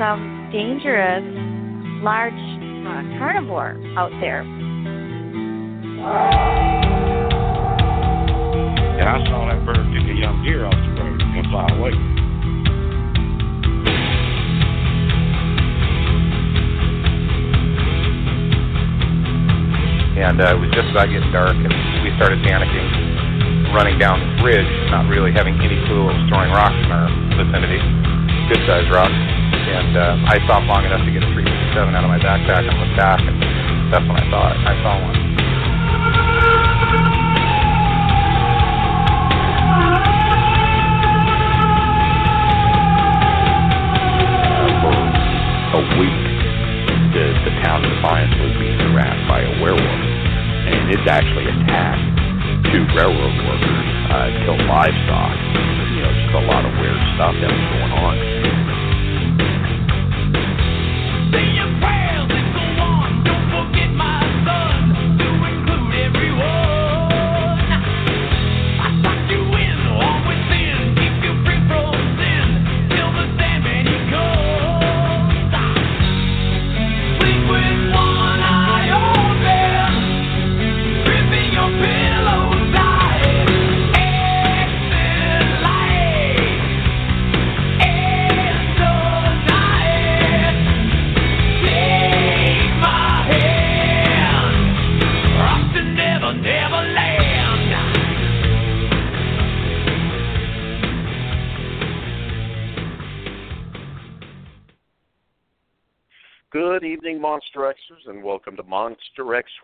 some dangerous large uh, carnivore out there. And I saw that bird took a young deer off the road and fly away. And uh, it was just about getting dark, and we started panicking, running down this ridge, not really having any clue what was throwing rocks in our vicinity, good sized rocks. And uh, I stopped long enough to get a 357 out of my backpack and look back, and that's when I saw it. I saw one. a week, the, the town of Defiance was being harassed by a werewolf. And it's actually attacked two railroad workers, uh, killed livestock. You know, just a lot of weird stuff that was going on.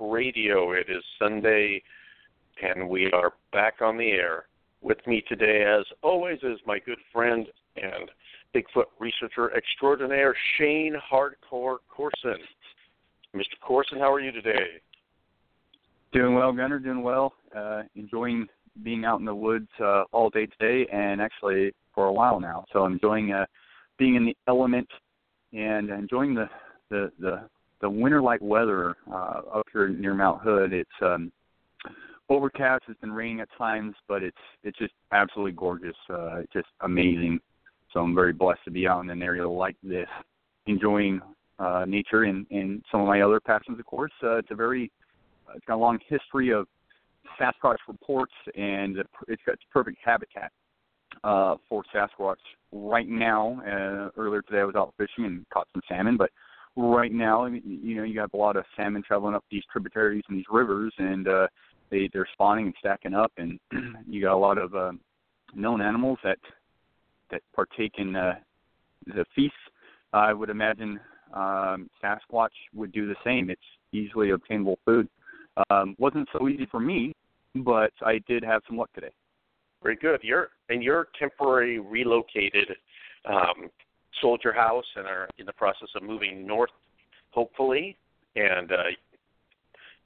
Radio. It is Sunday, and we are back on the air. With me today, as always, is my good friend and Bigfoot researcher extraordinaire, Shane Hardcore Corson. Mr. Corson, how are you today? Doing well, Gunnar. Doing well. Uh, enjoying being out in the woods uh, all day today, and actually for a while now. So I'm enjoying uh, being in the element and enjoying the the the, the winter like weather uh, up here near Mount Hood. It's um, overcast. It's been raining at times, but it's it's just absolutely gorgeous. Uh, it's just amazing. So I'm very blessed to be out in an area like this, enjoying uh, nature and and some of my other passions. Of course, uh, it's a very it's got a long history of Sasquatch reports, and it's got perfect habitat uh, for Sasquatch right now. Uh, earlier today, I was out fishing and caught some salmon, but right now, you know, you have a lot of salmon traveling up these tributaries and these rivers, and uh, they they're spawning and stacking up, and you got a lot of uh, known animals that that partake in uh, the feasts. I would imagine um, Sasquatch would do the same. It's easily obtainable food. Um, wasn't so easy for me, but I did have some luck today. Very good. You're and you're temporarily relocated um, Soldier House and are in the process of moving north, hopefully. And uh,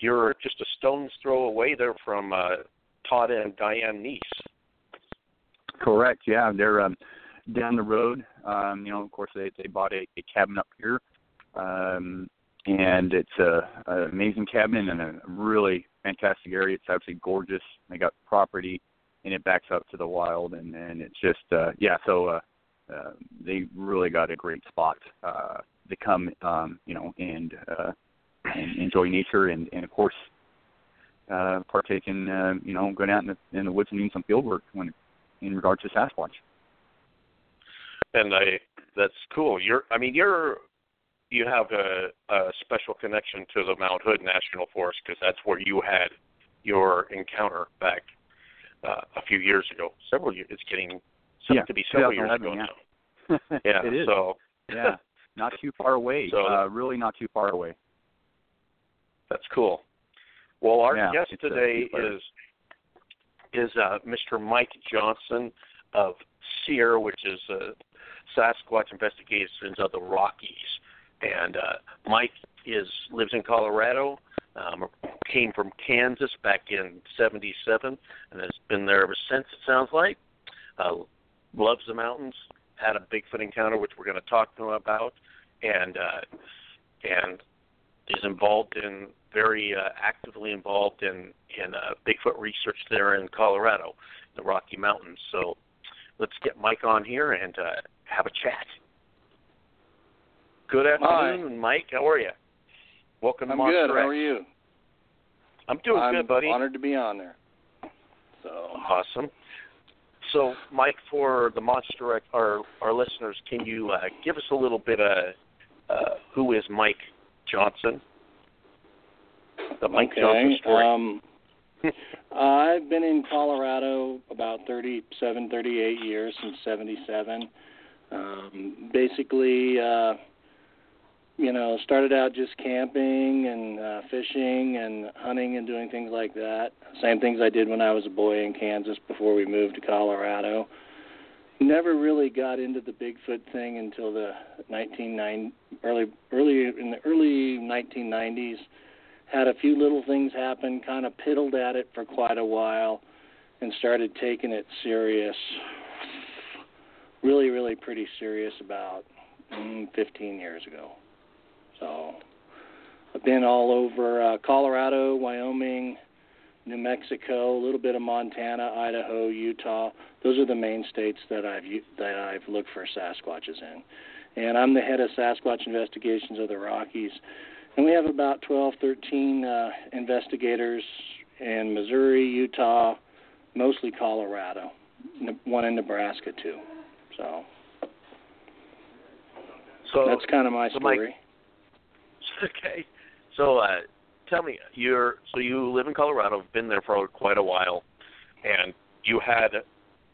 you're just a stone's throw away there from uh, Todd and Diane Neiss. Correct. Yeah, they're um, down the road. Um, you know, of course, they they bought a, a cabin up here, um, and it's a, a amazing cabin in a really fantastic area. It's absolutely gorgeous. They got property, and it backs up to the wild, and and it's just uh, yeah. So uh, uh, they really got a great spot uh, to come, um, you know, and uh, and enjoy nature, and and of course, uh, partake in, uh, you know, going out in the in the woods and doing some field work when in regards to Sasquatch. And I, that's cool. You're, I mean, you're, you have a, a special connection to the Mount Hood National Forest because that's where you had your encounter back uh, a few years ago. Several years. It's getting something yeah, to be several years ago yeah. now. Yeah, it is. so yeah, not too far away. So- uh, really, not too far away. that's cool. Well, our Yeah, guest today is is uh, Mr. Mike Johnson of SIR, which is uh, Sasquatch Investigations of the Rockies, and uh, Mike is lives in Colorado. Um, came from Kansas back in '77, and has been there ever since. It sounds like. Uh, loves the mountains. Had a Bigfoot encounter, which we're going to talk to him about, and uh, and is involved in very uh, actively involved in in uh, Bigfoot research there in Colorado, the Rocky Mountains. So let's get Mike on here and uh, have a chat. Good afternoon, Hi. Mike. How are you? Welcome to I'm Monster good. X. How are you? I'm doing I'm good, buddy. honored to be on there. So Awesome. So, Mike, for the Monster our our listeners, can you uh, give us a little bit of uh, who is Mike Johnson? The Mike okay. Johnson story. Um, I've been in Colorado about 37, 38 years since 77. Um, basically, uh, you know, started out just camping and uh, fishing and hunting and doing things like that. Same things I did when I was a boy in Kansas before we moved to Colorado. Never really got into the Bigfoot thing until the 1990 early early in the early 1990s had a few little things happen, kind of piddled at it for quite a while, and started taking it serious. Really, really pretty serious about mm, 15 years ago. So I've been all over uh, Colorado, Wyoming, New Mexico, a little bit of Montana, Idaho, Utah. Those are the main states that I've that I've looked for Sasquatches in. And I'm the head of Sasquatch Investigations of the Rockies. And we have about 12, 13 uh, investigators in Missouri, Utah, mostly Colorado, one in Nebraska too. So so that's kind of my so Mike- story. okay. So, uh, tell me, you're so you live in Colorado, been there for quite a while, and you had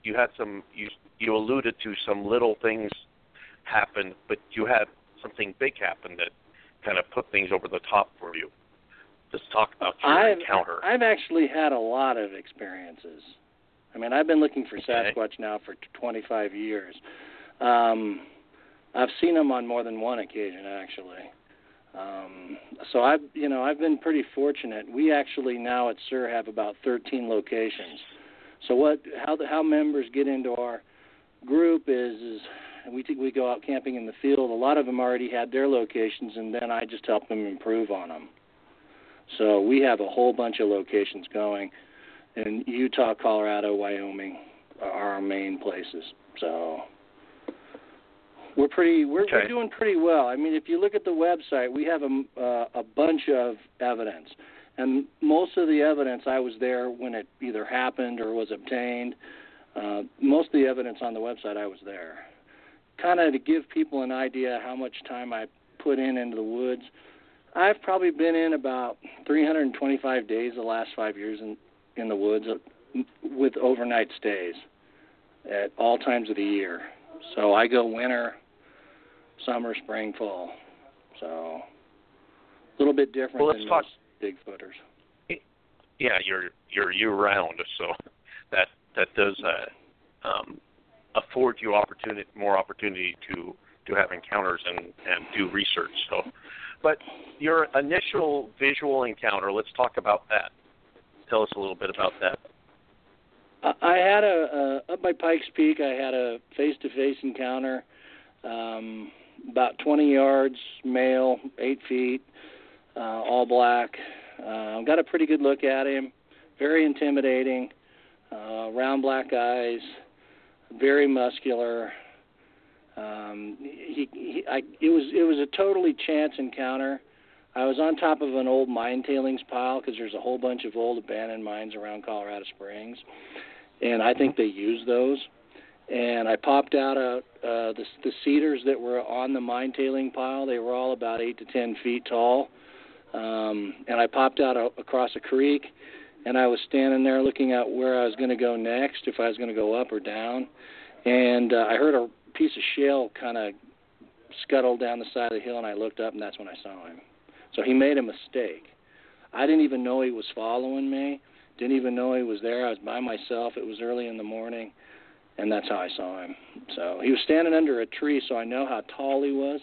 you had some you you alluded to some little things happen, but you had something big happen that kind of put things over the top for you. Just talk about your I've encounter. I've actually had a lot of experiences. I mean, I've been looking for Okay. Sasquatch now for 25 years. Um, I've seen them on more than one occasion, actually. Um, so I've, you know, I've been pretty fortunate. We actually now at SIR have about 13 locations. So what, how the, how members get into our group is, is we we go out camping in the field. A lot of them already had their locations, and then I just help them improve on them. So we have a whole bunch of locations going in Utah, Colorado, Wyoming are our main places. So we're pretty we're, we're doing pretty well. I mean, if you look at the website, we have a uh, a bunch of evidence, and most of the evidence I was there when it either happened or was obtained. Uh, most of the evidence on the website I was there. Kind of to give people an idea how much time I put in into the woods. I've probably been in about 325 days the last five years in in the woods with overnight stays at all times of the year. So I go winter, summer, spring, fall. So a little bit different Well, let's than talk- bigfooters. yeah, you're you're year round, so that that does uh, um, afford you opportunity more opportunity to to have encounters and and do research. So, but your initial visual encounter, let's talk about that. Tell us a little bit about that. I had a, a up by Pikes Peak. I had a face-to-face encounter, um, about 20 yards, male, eight feet, uh, all black. Uh, got a pretty good look at him. Very intimidating. Uh, round black eyes, very muscular. Um, he, he, I, it was it was a totally chance encounter. I was on top of an old mine tailings pile because there's a whole bunch of old abandoned mines around Colorado Springs, and I think they use those. And I popped out a, uh, the, the cedars that were on the mine tailing pile. They were all about eight to ten feet tall. Um, and I popped out a, across a creek, and I was standing there looking at where I was going to go next, if I was going to go up or down. And uh, I heard a piece of shale kind of scuttle down the side of the hill, and I looked up, and that's when I saw him. So he made a mistake. I didn't even know he was following me. Didn't even know he was there. I was by myself. It was early in the morning, and that's how I saw him. So he was standing under a tree, so I know how tall he was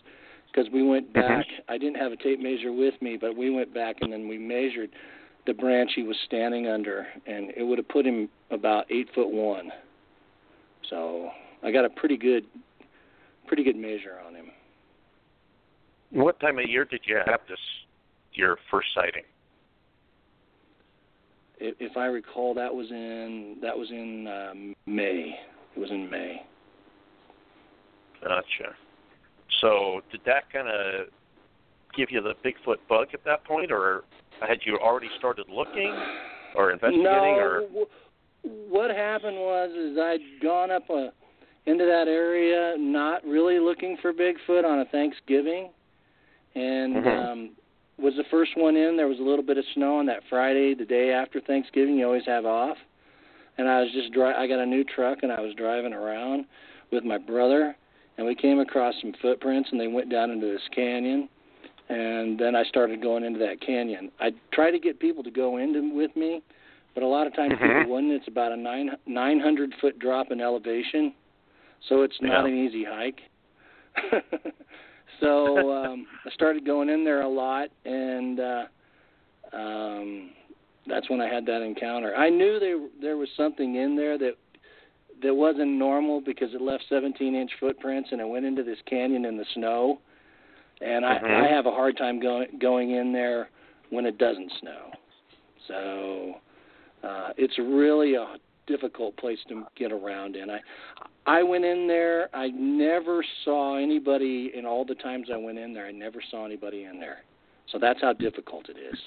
because we went back. I didn't have a tape measure with me, but we went back and then we measured the branch he was standing under, and it would have put him about eight foot one. So I got a pretty good, pretty good measure on him. What time of year did you have this your first sighting? If, if I recall, that was in that was in um, May. It was in May. Gotcha. So did that kind of give you the Bigfoot bug at that point, or had you already started looking or investigating? no, or w- what happened was is I'd gone up a, into that area, not really looking for Bigfoot on a Thanksgiving, and Mhm. um, was the first one in. There was a little bit of snow on that Friday, the day after Thanksgiving. You always have off, and I was just dri- I got a new truck and I was driving around with my brother, and we came across some footprints and they went down into this canyon. And then I started going into that canyon. I tried to get people to go into with me, but a lot of times Mhm. people wouldn't. It's about a nine nine hundred foot drop in elevation, so it's not Yeah. an easy hike. so um, I started going in there a lot, and uh, um, that's when I had that encounter. I knew there there was something in there that that wasn't normal because it left 17 inch footprints and it went into this canyon in the snow. And I, Mhm. I have a hard time going going in there when it doesn't snow. So uh, it's really a difficult place to get around in. I I went in there. I never saw anybody in all the times I went in there. I never saw anybody in there. So that's how difficult it is.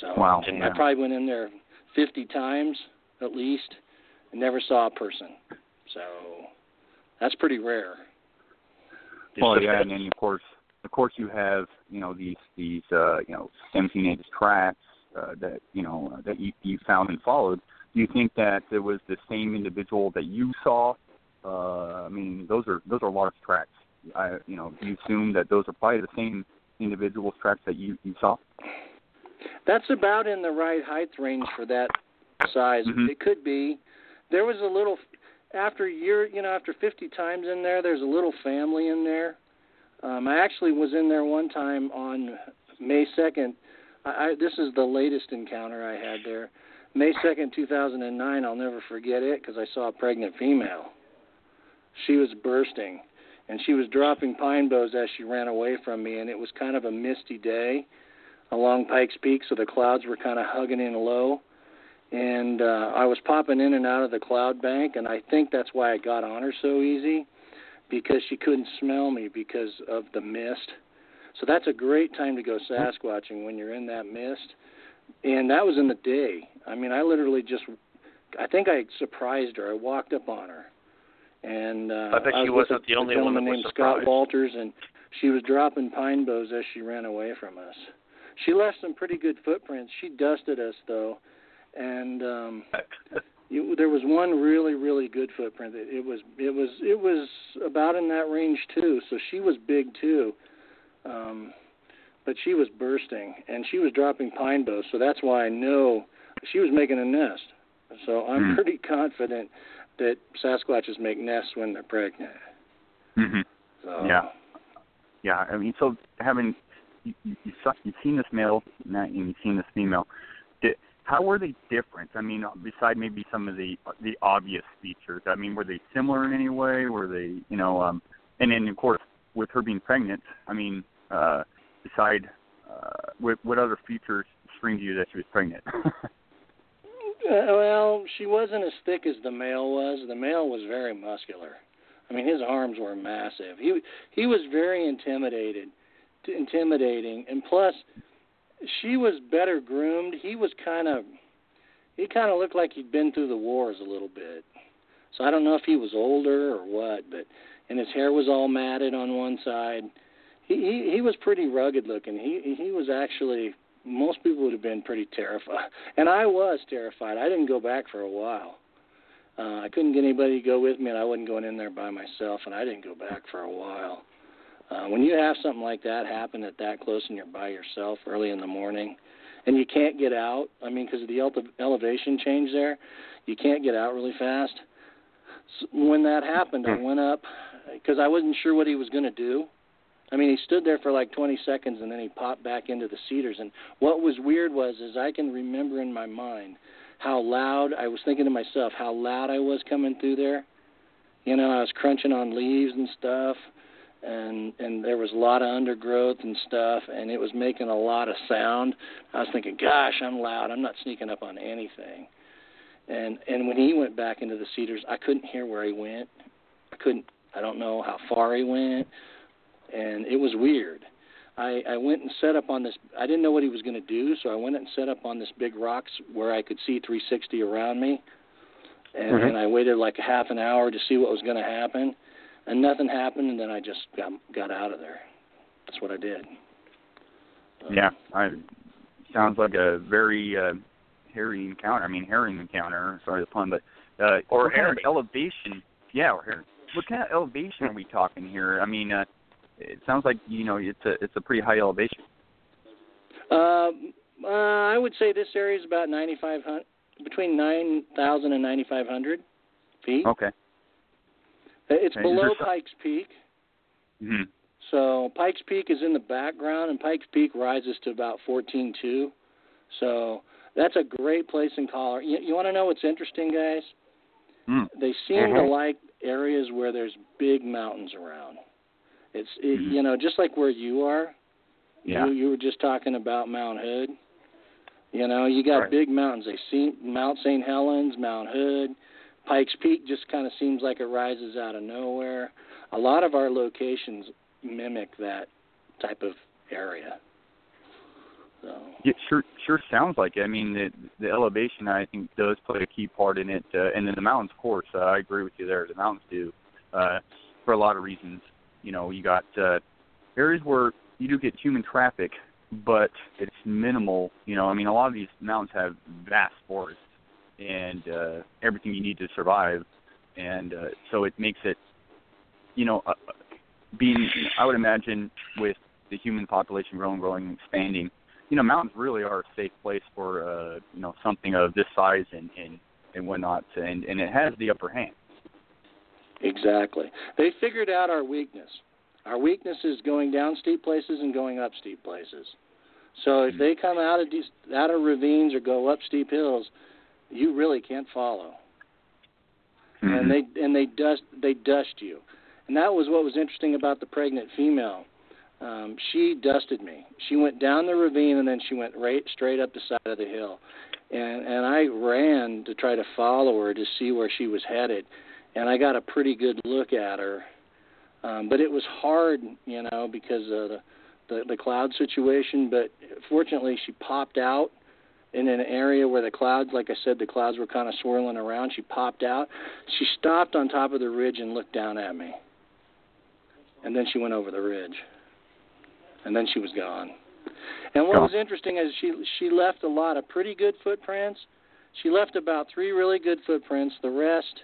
So Wow. And I probably went in there 50 times at least and never saw a person. So that's pretty rare. Well, yeah, and then of course, of course, you have you know these these uh, you know 17 inch tracks uh, that you know uh, that you, you found and followed. Do you think that it was the same individual that you saw? Uh, I mean, those are those are large tracks. I you know, do you assume that those are probably the same individual's tracks that you you saw? That's about in the right height range for that size. Mhm. It could be. There was a little after year, you know, after 50 times in there. There's a little family in there. Um, I actually was in there one time on May 2nd. I, I this is the latest encounter I had there. May 2nd, 2009. I'll never forget it because I saw a pregnant female. She was bursting, and she was dropping pine boughs as she ran away from me, and it was kind of a misty day along Pikes Peak, so the clouds were kind of hugging in low. And uh, I was popping in and out of the cloud bank, and I think that's why I got on her so easy, because she couldn't smell me because of the mist. So that's a great time to go Sasquatching when you're in that mist. And that was in the day. I mean, I literally just, I think I surprised her. I walked up on her, and uh, I bet she was wasn't a, the only a one that was named surprised. Scott Walters, and she was dropping pine boughs as she ran away from us. She left some pretty good footprints. She dusted us though, and um, you, there was one really really good footprint. It, it was it was it was about in that range too. So she was big too, um, but she was bursting and she was dropping pine boughs. So that's why I know she was making a nest. So I'm Hmm. pretty confident that Sasquatches make nests when they're pregnant. Mm-hmm. So, Yeah. Yeah, I mean, so having you, you, saw, you've seen this male and you've seen this female. Did, how were they different? I mean, beside maybe some of the the obvious features. I mean, were they similar in any way? Were they, you know, um, and then of course with her being pregnant, I mean, uh, beside uh, what, what other features screamed you that she was pregnant? Uh, well, she wasn't as thick as the male was. The male was very muscular. I mean, his arms were massive. He he was very intimidated, intimidating, and plus, she was better groomed. He was kind of, he kind of looked like he'd been through the wars a little bit. So I don't know if he was older or what, but and his hair was all matted on one side. He he, he was pretty rugged looking. He he was actually most people would have been pretty terrified, and I was terrified. I didn't go back for a while. Uh, I couldn't get anybody to go with me, and I wasn't going in there by myself, and I didn't go back for a while. Uh, when you have something like that happen at that close and you're by yourself early in the morning, and you can't get out, I mean, because of the ele- elevation change there, you can't get out really fast. So when that happened, I went up because I wasn't sure what he was going to do. I mean, he stood there for like 20 seconds and then he popped back into the cedars. And what was weird was, is I can remember in my mind how loud I was thinking to myself how loud I was coming through there. You know, I was crunching on leaves and stuff, and and there was a lot of undergrowth and stuff, and it was making a lot of sound. I was thinking, gosh, I'm loud. I'm not sneaking up on anything. And and when he went back into the cedars, I couldn't hear where he went. I couldn't I don't know how far he went, and it was weird. I, I went and set up on this. I didn't know what he was going to do, so I went and set up on this big rocks where I could see 360 around me, and, Mhm. and I waited like a half an hour to see what was going to happen, and nothing happened, and then I just got got out of there. That's what I did. Um, Yeah, I sounds like a very uh, hairy encounter. I mean, herring encounter. Sorry the pun, but uh, Or what kind of elevation? Yeah, or herring. What kind of elevation are we talking here? I mean, uh, it sounds like you know it's a it's a pretty high elevation. Um, uh, I would say this area is about 9,500, between 9,000 and 9,500 feet. Okay. It's below Pikes Peak. hmm So Pikes Peak is in the background, and Pikes Peak rises to about 14.2. So that's a great place in Colorado. You, you want to know what's interesting, guys? Mm. They seem to Mhm. like areas where there's big mountains around. It's it, Mhm. you know just like where you are. Yeah. You you were just talking about Mount Hood. You know, you got Right. big mountains. They see Mount St. Helens, Mount Hood, Pikes Peak just kind of seems like it rises out of nowhere. A lot of our locations mimic that type of area. So Yeah, sure, sure sounds like it. I mean, the the elevation I think does play a key part in it, uh, and then the mountains, of course. Uh, I agree with you there. The mountains do, uh, for a lot of reasons. You know, you got uh, areas where you do get human traffic, but it's minimal. You know, I mean, a lot of these mountains have vast forests and uh, everything you need to survive, and uh, so it makes it, you know, uh, being. I would imagine with the human population growing, growing, expanding you know, mountains really are a safe place for uh, you know something of this size and and and whatnot, and and it has the upper hand. exactly, they figured out our weakness. Our weakness is going down steep places and going up steep places. So if they come out of these out of ravines or go up steep hills, you really can't follow. and they and they dust they dust you, and that was what was interesting about the pregnant female. Um, she dusted me. She went down the ravine and then she went right straight up the side of the hill, and and I ran to try to follow her to see where she was headed, and I got a pretty good look at her, um, but it was hard, you know, because of the the, the cloud situation. But fortunately, she popped out in an area where the clouds, like I said, the clouds were kind of swirling around. She popped out. She stopped on top of the ridge and looked down at me. And then she went over the ridge. And then she was gone. And what was interesting is she she left a lot of pretty good footprints. She left about three really good footprints. The rest,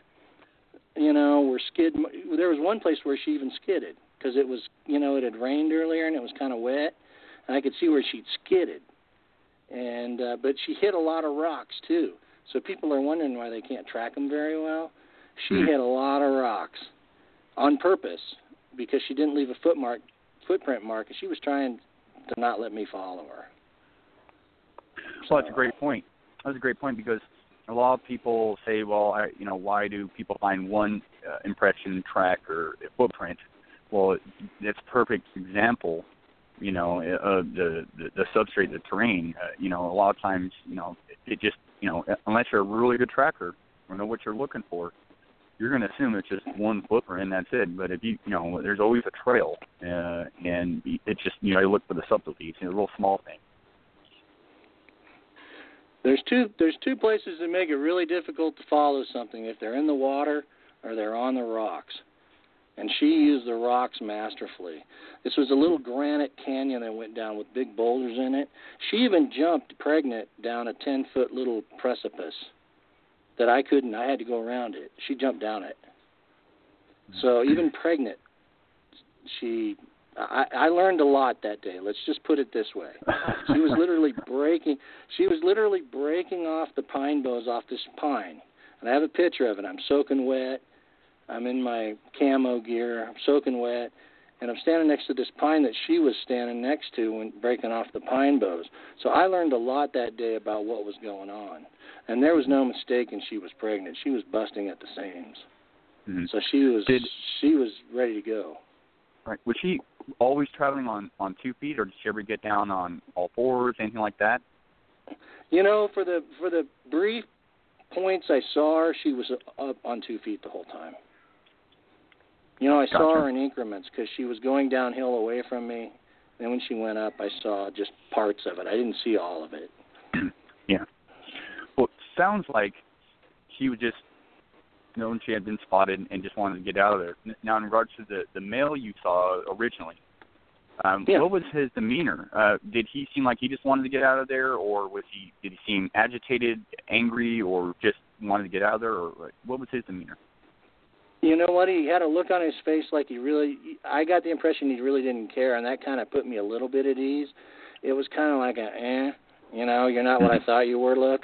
you know, were skid. There was one place where she even skidded because it was, you know, it had rained earlier and it was kind of wet, and I could see where she'd skidded and uh, but she hit a lot of rocks too. So people are wondering why they can't track them very well. She Hmm. hit a lot of rocks on purpose because she didn't leave a footmark, footprint mark, and she was trying to not let me follow her. Well, that's a great point. That's a great point because a lot of people say, well, I, you know, why do people find one uh, impression track or footprint? Well, it's perfect example, you know, of the, the the substrate, the terrain. Uh, you know, a lot of times, you know, it just, you know, unless you're a really good tracker or know what you're looking for, you're going to assume it's just one footprint and that's it. But if you, you know, there's always a trail, uh, and it's just, you know, you look for the subtleties, you know, little small things. There's two there's two places that make it really difficult to follow something if they're in the water or they're on the rocks. And she used the rocks masterfully. This was a little granite canyon that went down with big boulders in it. She even jumped pregnant down a 10 foot little precipice that I couldn't. I had to go around it. She jumped down it. So hmm. even pregnant, she. I, I learned a lot that day. Let's just put it this way. She was literally breaking. She was literally breaking off the pine boughs off this pine, and I have a picture of it. I'm soaking wet. I'm in my camo gear. I'm soaking wet, and I'm standing next to this pine that she was standing next to when breaking off the pine boughs. So I learned a lot that day about what was going on, and there was no mistaking she was pregnant. She was busting at the seams. Mhm. So she was Did- she was ready to go. Right. Was she always traveling on on two feet, or did she ever get down on all fours, anything like that? You know, for the for the brief points I saw her, she was up on two feet the whole time. You know, I Gotcha. saw her in increments because she was going downhill away from me. Then when she went up, I saw just parts of it. I didn't see all of it. yeah. Well, it sounds like she was just known she had been spotted and just wanted to get out of there. Now, in regards to the the male you saw originally, um, Yeah. what was his demeanor? Uh, did he seem like he just wanted to get out of there, or was he did he seem agitated, angry, or just wanted to get out of there, or what was his demeanor? You know what? He had a look on his face like he really. I got the impression he really didn't care, and that kind of put me a little bit at ease. It was kind of like a, eh, you know, you're not what I thought you were. Look,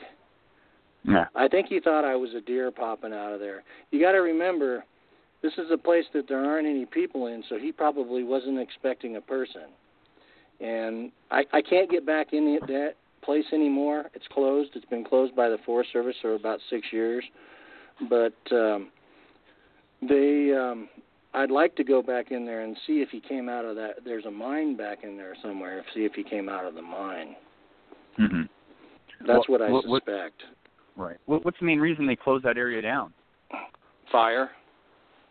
Yeah. I think he thought I was a deer popping out of there. You got to remember, this is a place that there aren't any people in, so he probably wasn't expecting a person. And I, I can't get back in that place anymore. It's closed. It's been closed by the Forest Service for about six years. But um, they, um, I'd like to go back in there and see if he came out of that. There's a mine back in there somewhere. See if he came out of the mine. hmm That's what I what, what, suspect. right. What, what's the main reason they closed that area down? Fire.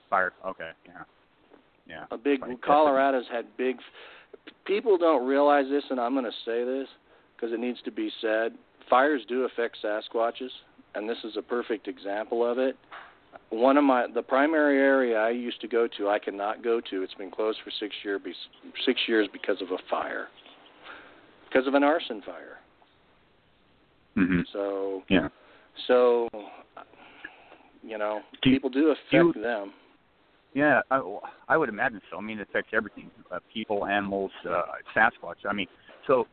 Fire. Okay. Yeah. Yeah. a big Colorado's had big people don't realize this and I'm going to say this because it needs to be said fires do affect Sasquatches and this is a perfect example of it one of my the primary area I used to go to I cannot go to it's been closed for 6 year be, 6 years because of a fire because of an arson fire hmm so Yeah. so you know Do people do affect you- them Yeah, I, I would imagine so. I mean, it affects everything: uh, people, animals, uh, Sasquatch. I mean, so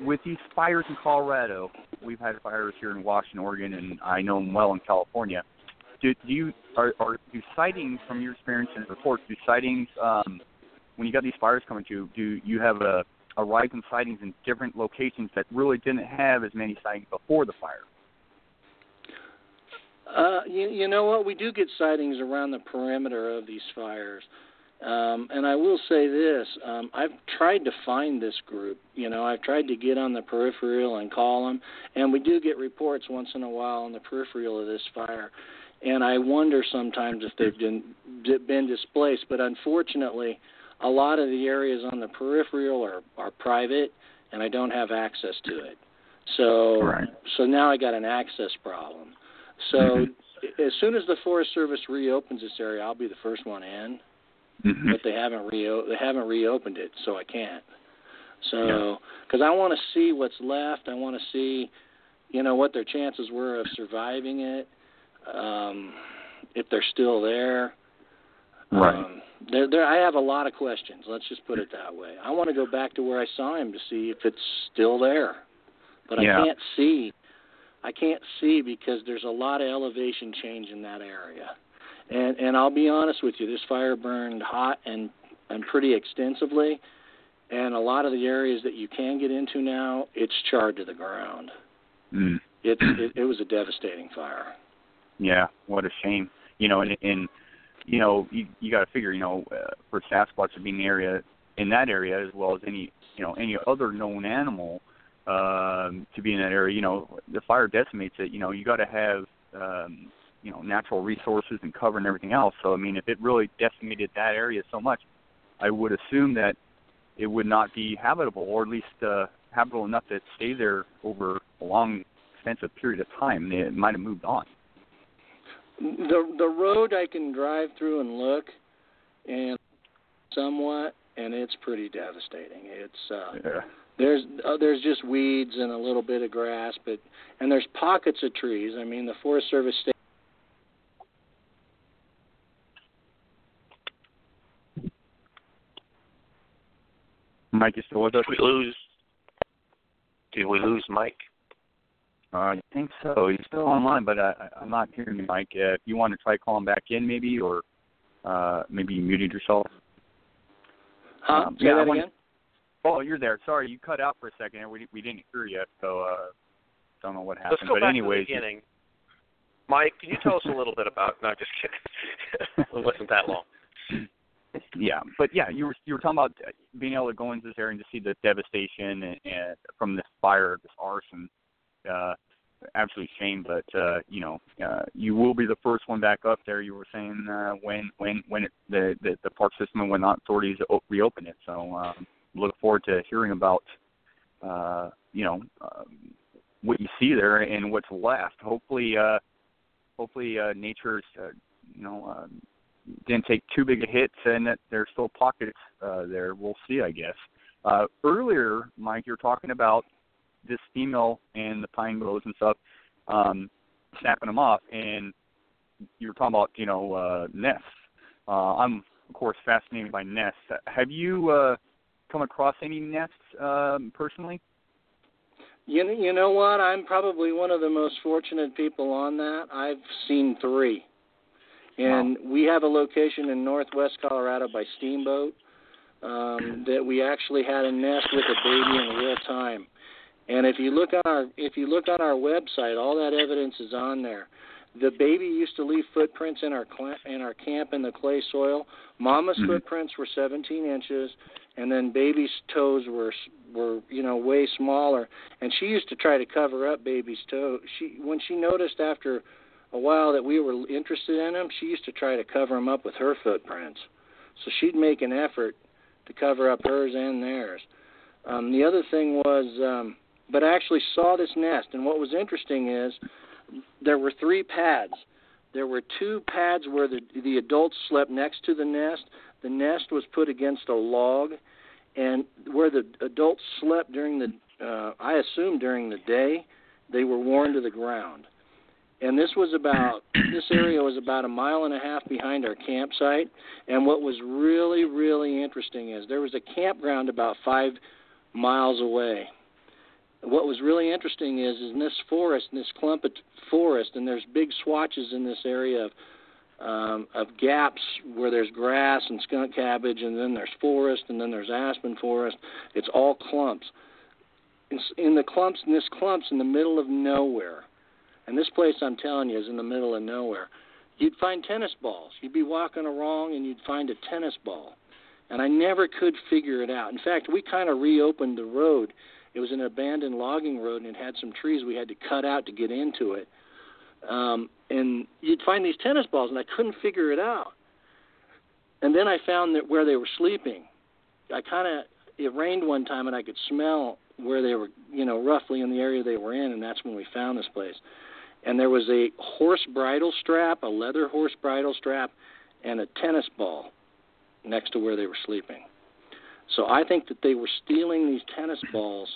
with these fires in Colorado, we've had fires here in Washington, Oregon, and I know them well in California. Do, do you are, are do sightings from your experience and reports? Do sightings um, when you got these fires coming to? Do you have a a rise in sightings in different locations that really didn't have as many sightings before the fire? Uh, you, you know what? We do get sightings around the perimeter of these fires. Um, and I will say this: um, I've tried to find this group. You know, I've tried to get on the peripheral and call them, and we do get reports once in a while on the peripheral of this fire. And I wonder sometimes if they've been been displaced. But unfortunately, a lot of the areas on the peripheral are are private, and I don't have access to it. So Right. so now I got an access problem. So Mhm. as soon as the Forest Service reopens this area, I'll be the first one in. Mm-hmm. But they haven't reo they haven't reopened it, so I can't. So because I want to see what's left, I want to see, you know, what their chances were of surviving it, um, if they're still there. Right. Um, there, there. I have a lot of questions. Let's just put it that way. I want to go back to where I saw him to see if it's still there, but Yeah. I can't see. I can't see because there's a lot of elevation change in that area. And and I'll be honest with you, this fire burned hot and and pretty extensively, and a lot of the areas that you can get into now, it's charred to the ground. Mm. It's it, it was a devastating fire. Yeah, what a shame. You know, and, and you know, you, you got to figure, you know, uh, for Sasquatch to be in the area, in that area, as well as any, you know, any other known animal um, to be in that area, you know, the fire decimates it. You know, you got to have, um, you know, natural resources and cover and everything else. So, I mean, if it really decimated that area so much, I would assume that it would not be habitable, or at least uh, habitable enough to stay there over a long, extensive period of time. It might have moved on. The the road I can drive through and look, and somewhat, and it's pretty devastating. It's uh, Yeah. there's uh, there's just weeds and a little bit of grass, but and there's pockets of trees. I mean, the Forest Service state. Mike is still with us? Did we lose? Did we lose Mike? Uh, I think so. He's still online, but I, I- I'm not hearing you, Mike. Uh, if you want to try calling back in, maybe, or uh, maybe you muted yourself. Huh? Um, Say yeah, that want- again. Oh, you're there. Sorry, you cut out for a second. We we didn't hear you, so uh, don't know what happened. Let's go but back anyways, to the beginning. Mike, can you tell us a little bit about? No, just kidding. it wasn't that long. yeah, but yeah, you were you were talking about being able to go into this area and to see the devastation and, and from this fire, this arson. Uh, absolute shame. But uh, you know, uh, you will be the first one back up there. You were saying uh, when when when it, the, the the park system and when the authorities reopen it. So um, look forward to hearing about uh, you know um, what you see there and what's left. Hopefully, uh, hopefully uh, nature's uh, you know. Uh, didn't take too big a hit, and that there's still pockets uh, there. We'll see, I guess. Uh, earlier, Mike, you're talking about this female and the pine boughs and stuff, um, snapping them off, and you were talking about you know uh, nests. Uh, I'm of course fascinated by nests. Have you uh, come across any nests um, personally? You you know what? I'm probably one of the most fortunate people on that. I've seen three, and wow. we have a location in Northwest Colorado by Steamboat um, that we actually had a nest with a baby in real time. And if you look on our if you look on our website, all that evidence is on there. The baby used to leave footprints in our cl- in our camp in the clay soil. Mama's mm-hmm. footprints were 17 inches, and then baby's toes were were you know way smaller. And she used to try to cover up baby's toe. She when she noticed after a while that we were interested in them, she used to try to cover them up with her footprints. So she'd make an effort to cover up hers and theirs. Um, the other thing was um, but I actually saw this nest. And what was interesting is there were three pads. There were two pads where the the adults slept next to the nest. The nest was put against a log, and where the adults slept during the uh, I assume during the day, they were worn to the ground. And this was about this area was about a mile and a half behind our campsite. And what was really really interesting is there was a campground about five miles away what was really interesting is, in this forest, in this clump of forest, and there's big swatches in this area of um, of gaps where there's grass and skunk cabbage, and then there's forest, and then there's aspen forest. It's all clumps. In, in the clumps, in this clumps in the middle of nowhere, and this place I'm telling you is in the middle of nowhere. You'd find tennis balls. You'd be walking along and you'd find a tennis ball, and I never could figure it out. In fact, we kind of reopened the road it was an abandoned logging road, and it had some trees we had to cut out to get into it. Um, and you'd find these tennis balls, and I couldn't figure it out. And then I found that where they were sleeping, I kind of it rained one time, and I could smell where they were, you know, roughly in the area they were in, and that's when we found this place. And there was a horse bridle strap, a leather horse bridle strap, and a tennis ball next to where they were sleeping. So I think that they were stealing these tennis balls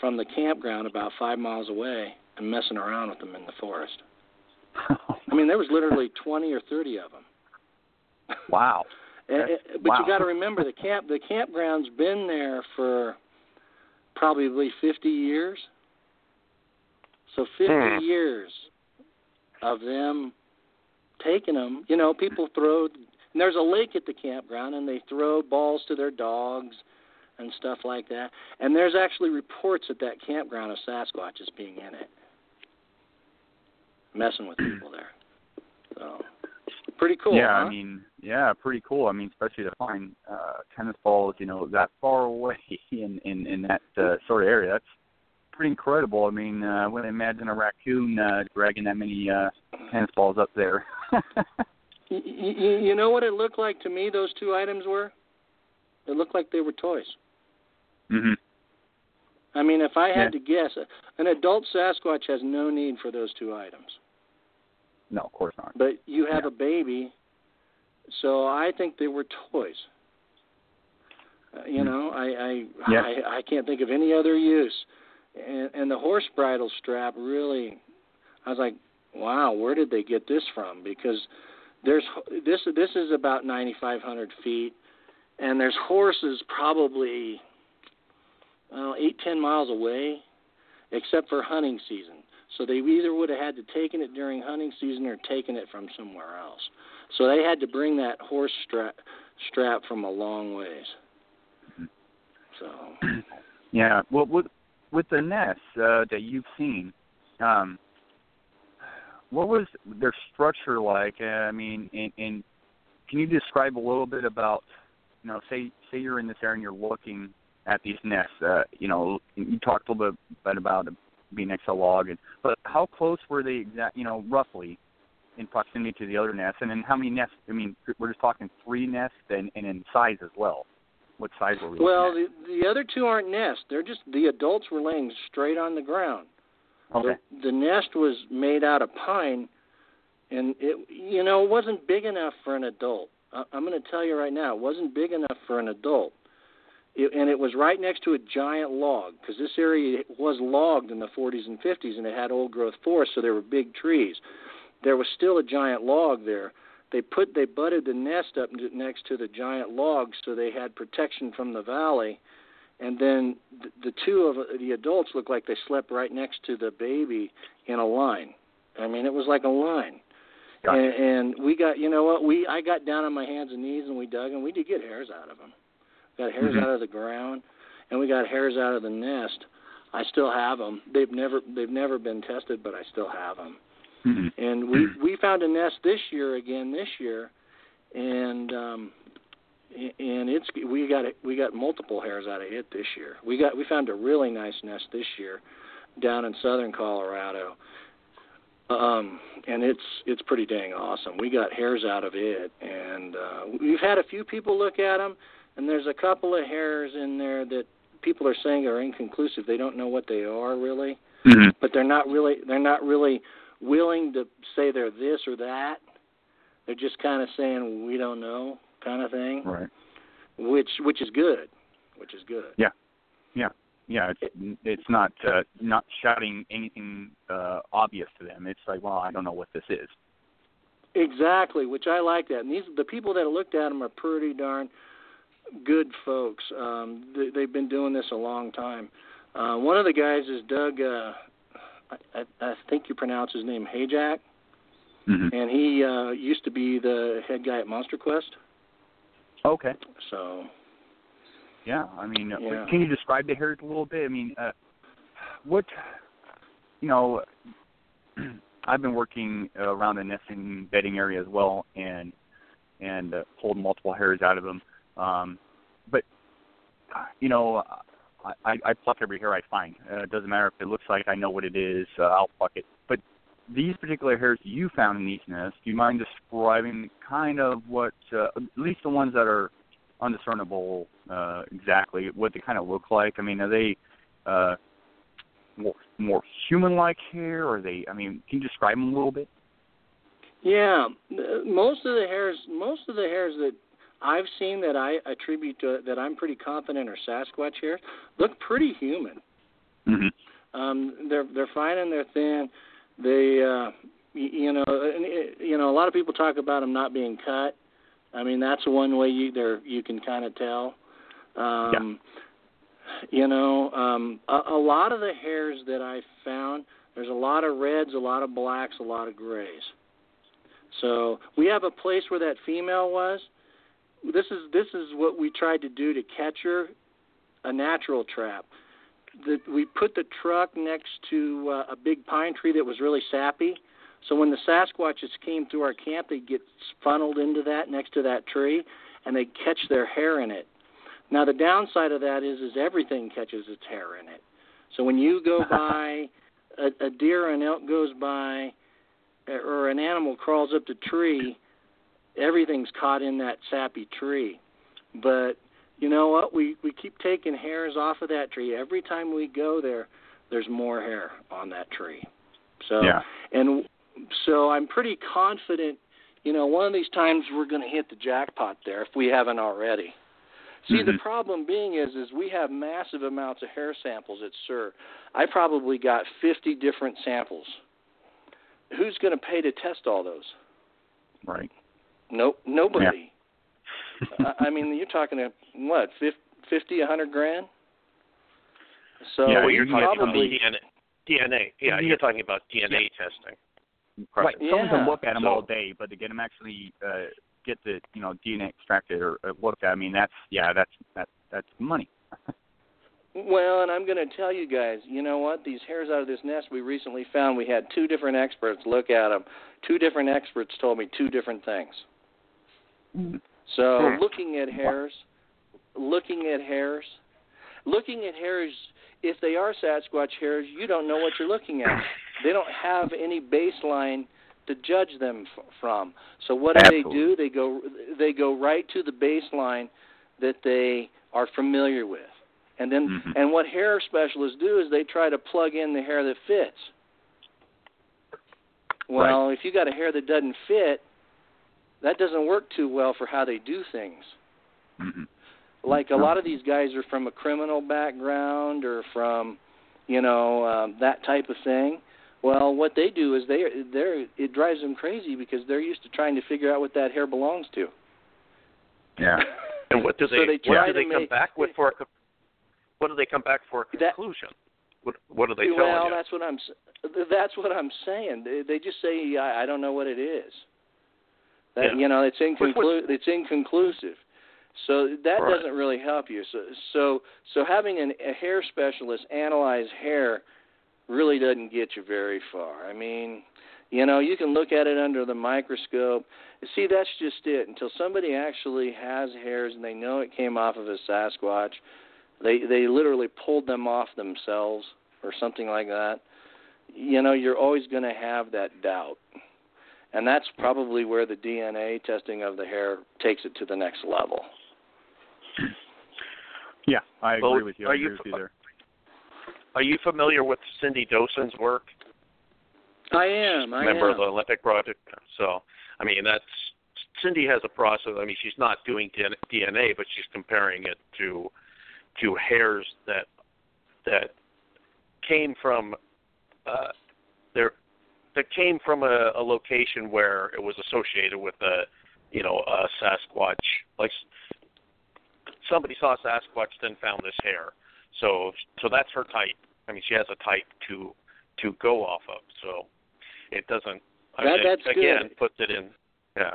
from the campground about five miles away and messing around with them in the forest. I mean, there was literally 20 or 30 of them. Wow. and, but wow. you got to remember the camp the campground's been there for probably 50 years. So 50 hmm. years of them taking them. You know, people throw and there's a lake at the campground, and they throw balls to their dogs and stuff like that. And there's actually reports at that campground of Sasquatches being in it, messing with people there. So pretty cool. Yeah, huh? I mean, yeah, pretty cool. I mean, especially to find uh, tennis balls, you know, that far away in in in that uh, sort of area. That's pretty incredible. I mean, uh, I wouldn't imagine a raccoon uh, dragging that many uh, tennis balls up there. You, you know what it looked like to me? Those two items were. It looked like they were toys. Mhm. I mean, if I had yeah. to guess, an adult Sasquatch has no need for those two items. No, of course not. But you have yeah. a baby, so I think they were toys. Uh, you mm. know, I I, yeah. I I can't think of any other use. And, and the horse bridle strap really, I was like, wow, where did they get this from? Because there's this this is about 9,500 feet, and there's horses probably well, eight ten miles away, except for hunting season. So they either would have had to taken it during hunting season or taken it from somewhere else. So they had to bring that horse strap strap from a long ways. So yeah, well with with the nests uh, that you've seen, um, what was their structure like? Uh, I mean, and, and can you describe a little bit about, you know, say say you're in this area and you're looking at these nests. Uh, you know, you talked a little bit about being next log. And but how close were they exact? You know, roughly in proximity to the other nests, and then how many nests? I mean, we're just talking three nests, and and in size as well. What size were we? Well, the the other two aren't nests. They're just the adults were laying straight on the ground. okay. The, the nest was made out of pine, and it you know it wasn't big enough for an adult. I, I'm going to tell you right now, it wasn't big enough for an adult. It, and it was right next to a giant log because this area was logged in the 40s and 50s, and it had old growth forest, so there were big trees. There was still a giant log there. They put they butted the nest up next to the giant log, so they had protection from the valley. And then the, the two of the adults looked like they slept right next to the baby in a line. I mean, it was like a line. Gotcha. And, and we got, you know what? We I got down on my hands and knees and we dug and we did get hairs out of them. Got hairs Mhm. out of the ground, and we got hairs out of the nest. I still have them. They've never they've never been tested, but I still have them. And we we found a nest this year again this year, and um, and it's we got we got multiple hairs out of it this year. We got we found a really nice nest this year down in southern Colorado. Um, and it's it's pretty dang awesome. We got hairs out of it, and uh, we've had a few people look at them, and there's a couple of hairs in there that people are saying are inconclusive. They don't know what they are really, hmm but they're not really they're not really willing to say they're this or that. They're just kind of saying we don't know, kind of thing, Right. which which is good, which is good. Yeah. Yeah, Yeah, it's it's not uh, not shouting anything uh, obvious to them. It's like, well, I don't know what this is. Exactly, which I like that. And these the people that looked at them are pretty darn good folks. Um, they, they've been doing this a long time. Uh, one of the guys is Doug. Uh, I, I, think you pronounce his name Hayjack, hmm and he uh, used to be the head guy at Monster Quest. Okay. So Yeah, I mean, uh, Yeah. can you describe the hairs a little bit? I mean, uh, what, you know, I've been working around the nesting bedding area as well, and and uh, pulled multiple hairs out of them. Um, but you know, I, I, pluck every hair I find. Uh, it doesn't matter if it looks like I know what it is. Uh, I'll pluck it. But these particular hairs you found in these nests, do you mind describing kind of what, uh, at least the ones that are undiscernible uh, exactly what they kind of look like? I mean, are they uh, more more human-like hair? Or are they? I mean, can you describe them a little bit? yeah, most of the hairs, most of the hairs that I've seen that I attribute to that I'm pretty confident are Sasquatch hairs look pretty human. Mm-hmm. Um, they're they're fine and they're thin. They, uh, you know, and, you know, a lot of people talk about them not being cut. I mean, that's one way you there you can kind of tell. Um, You know, um, a, a lot of the hairs that I found, there's a lot of reds, a lot of blacks, a lot of grays. So we have a place where that female was. This is this is what we tried to do to catch her, a natural trap that we put the truck next to uh, a big pine tree that was really sappy. So when the Sasquatches came through our camp, they'd get funneled into that next to that tree, and they'd catch their hair in it. Now the downside of that is, is everything catches its hair in it. So when you go by, a, a deer or an elk goes by, or an animal crawls up the tree, everything's caught in that sappy tree. But you know what? We we keep taking hairs off of that tree. Every time we go there, there's more hair on that tree. So Yeah. and so I'm pretty confident. You know, one of these times we're going to hit the jackpot there if we haven't already. See, the Mhm. problem being is, is we have massive amounts of hair samples at SIR. I probably got 50 different samples. Who's going to pay to test all those? Right. Nope, nobody. I I mean, you're talking a what, fifty, a hundred grand? So Yeah, you're talking about probably DNA. DNA. Yeah, you're talking about DNA testing. Right. Someone Yeah. can look at them So- all day, but to get them actually uh, get the you know DNA extracted or uh, looked at, I mean that's yeah that's that that's money. Well, and I'm going to tell you guys, you know what? These hairs out of this nest we recently found, we had two different experts look at them. Two different experts told me two different things. So, Hmm. looking at hairs, looking at hairs, looking at hairs if they are Sasquatch hairs, you don't know what you're looking at. They don't have any baseline to judge them f- from. So what do Absolutely. they do? They go they go right to the baseline that they are familiar with. And then Mhm. and what hair specialists do is they try to plug in the hair that fits. Well, if you got a hair that doesn't fit, that doesn't work too well for how they do things. Mhm. Like a lot of these guys are from a criminal background or from, you know, um, that type of thing. Well, what they do is they they're it drives them crazy because they're used to trying to figure out what that hair belongs to. Yeah. And what do So they, they what do to they come make- back with for a co- what do they come back for a That- conclusion? what what are they well, telling you? Well, that's what I'm s- that's what I'm saying. They, they just say I, I don't know what it is. That Yeah. you know, it's which- it's inconclusive. So that Right. doesn't really help you. So so so having an, a hair specialist analyze hair really doesn't get you very far. I mean, you know, you can look at it under the microscope. See, that's just it. Until somebody actually has hairs and they know it came off of a Sasquatch, they they literally pulled them off themselves or something like that. You know, you're always going to have that doubt. And that's probably where the DNA testing of the hair takes it to the next level. Yeah, I agree Well, with you. are I you agree with you there. Are you familiar with Cindy Dawson's work? I am. I member am. of the Olympic Project. So, I mean, that's Cindy has a process. I mean, she's not doing DNA, but she's comparing it to to hairs that that came from uh, there that came from a, a location where it was associated with a you know a Sasquatch. Like somebody saw a Sasquatch, then found this hair. So so that's her type. I mean, she has a type to to go off of. So it doesn't. I That- mean, that's again good. puts it in. Yeah.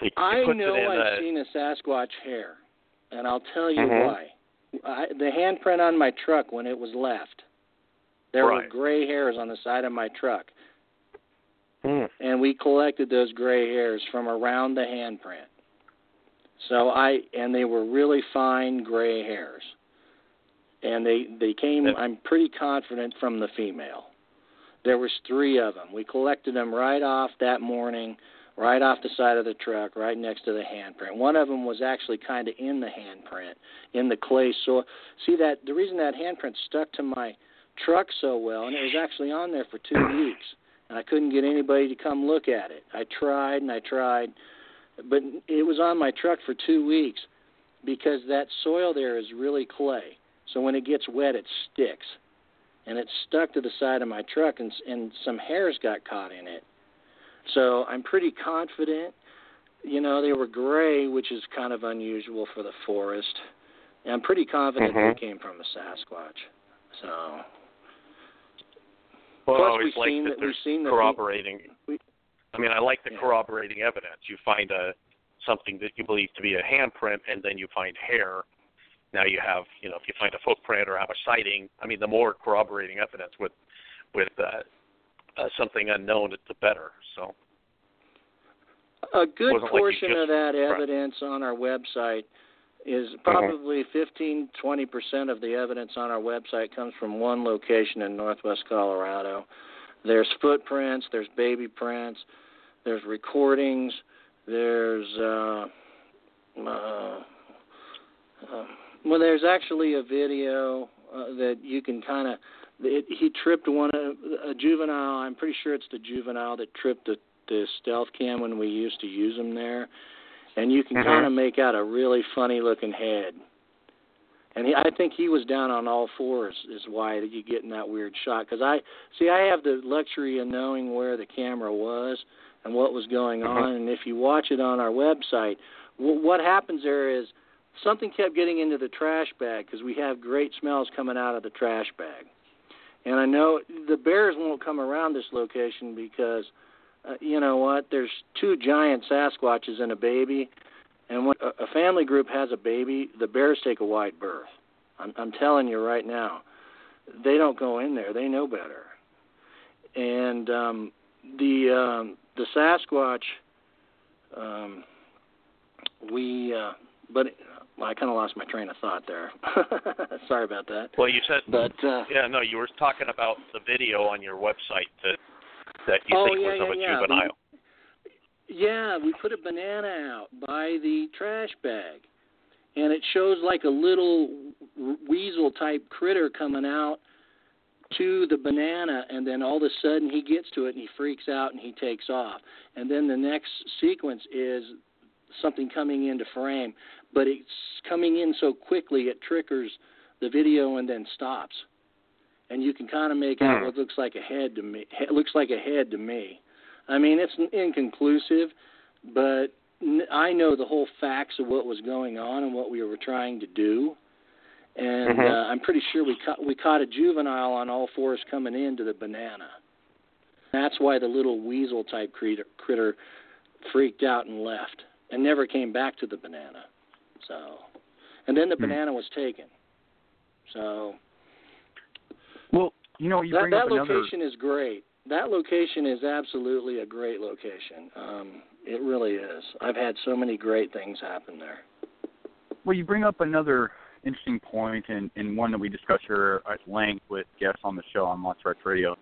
It, it I puts know in I've a, seen a Sasquatch hair, and I'll tell you Mhm. why. I, the handprint on my truck when it was left, there were gray hairs on the side of my truck, Hmm. and we collected those gray hairs from around the handprint. So I and they were really fine gray hairs, and they they came. Yeah. I'm pretty confident from the female. There was three of them. We collected them right off that morning right off the side of the truck, right next to the handprint. One of them was actually kind of in the handprint, in the clay soil. See that the reason that handprint stuck to my truck so well, and it was actually on there for two weeks, and I couldn't get anybody to come look at it. I tried and I tried, but it was on my truck for two weeks because that soil there is really clay. So when it gets wet, it sticks, and it stuck to the side of my truck, and and some hairs got caught in it. So I'm pretty confident. You know, they were gray, which is kind of unusual for the forest. And I'm pretty confident Mhm. they came from a Sasquatch. So Well, Plus, we've like seen that that- we've there's seen that corroborating. we- I mean, I like the Yeah. corroborating evidence. You find a something that you believe to be a handprint, and then you find hair. Now you have, you know, if you find a footprint or have a sighting. I mean, the more corroborating evidence with with uh, uh, something unknown, the better. So. a good like portion just- of that right. evidence on our website is Mm-hmm. probably 15, 20 percent of the evidence on our website comes from one location in Northwest Colorado. There's footprints, there's baby prints, there's recordings, there's uh, uh, uh, well, there's actually a video uh, that you can kind of. He tripped one of a juvenile. I'm pretty sure it's the juvenile that tripped the, the stealth cam when we used to use them there, and you can Mhm. kind of make out a really funny looking head. And he, I think he was down on all fours, is why you get in that weird shot. Because I see, I have the luxury of knowing where the camera was and what was going Mhm. on. And if you watch it on our website, w- what happens there is something kept getting into the trash bag because we have great smells coming out of the trash bag. And I know the bears won't come around this location because, uh, you know what? There's two giant Sasquatches and a baby, and when a a family group has a baby, the bears take a wide berth. I'm, I'm telling you right now, they don't go in there. They know better. And um, the um, the Sasquatch, um, we, uh, but well, I kind of lost my train of thought there. Sorry about that. Well, you said, but uh, yeah, no, you were talking about the video on your website that that you oh, think yeah, was of a yeah, yeah. juvenile. We, yeah, we put a banana out by the trash bag, and it shows like a little weasel type critter coming out to the banana, and then all of a sudden he gets to it and he freaks out and he takes off. And then the next sequence is something coming into frame, but it's coming in so quickly it triggers the video and then stops. And you can kind of make out Hmm. what looks like a head to me. It looks like a head to me. I mean, it's inconclusive, but I know the whole facts of what was going on and what we were trying to do. And Mhm. uh, I'm pretty sure we caught we caught a juvenile on all fours coming into the banana. That's why the little weasel type critter, critter freaked out and left and never came back to the banana. So, and then the Hmm. banana was taken. So Well, you know, you that bring that up another. location is great. That location is absolutely a great location. Um, it really is. I've had so many great things happen there. Well, you bring up another interesting point, and, and one that we discuss here at length with guests on the show on Monster X Radio,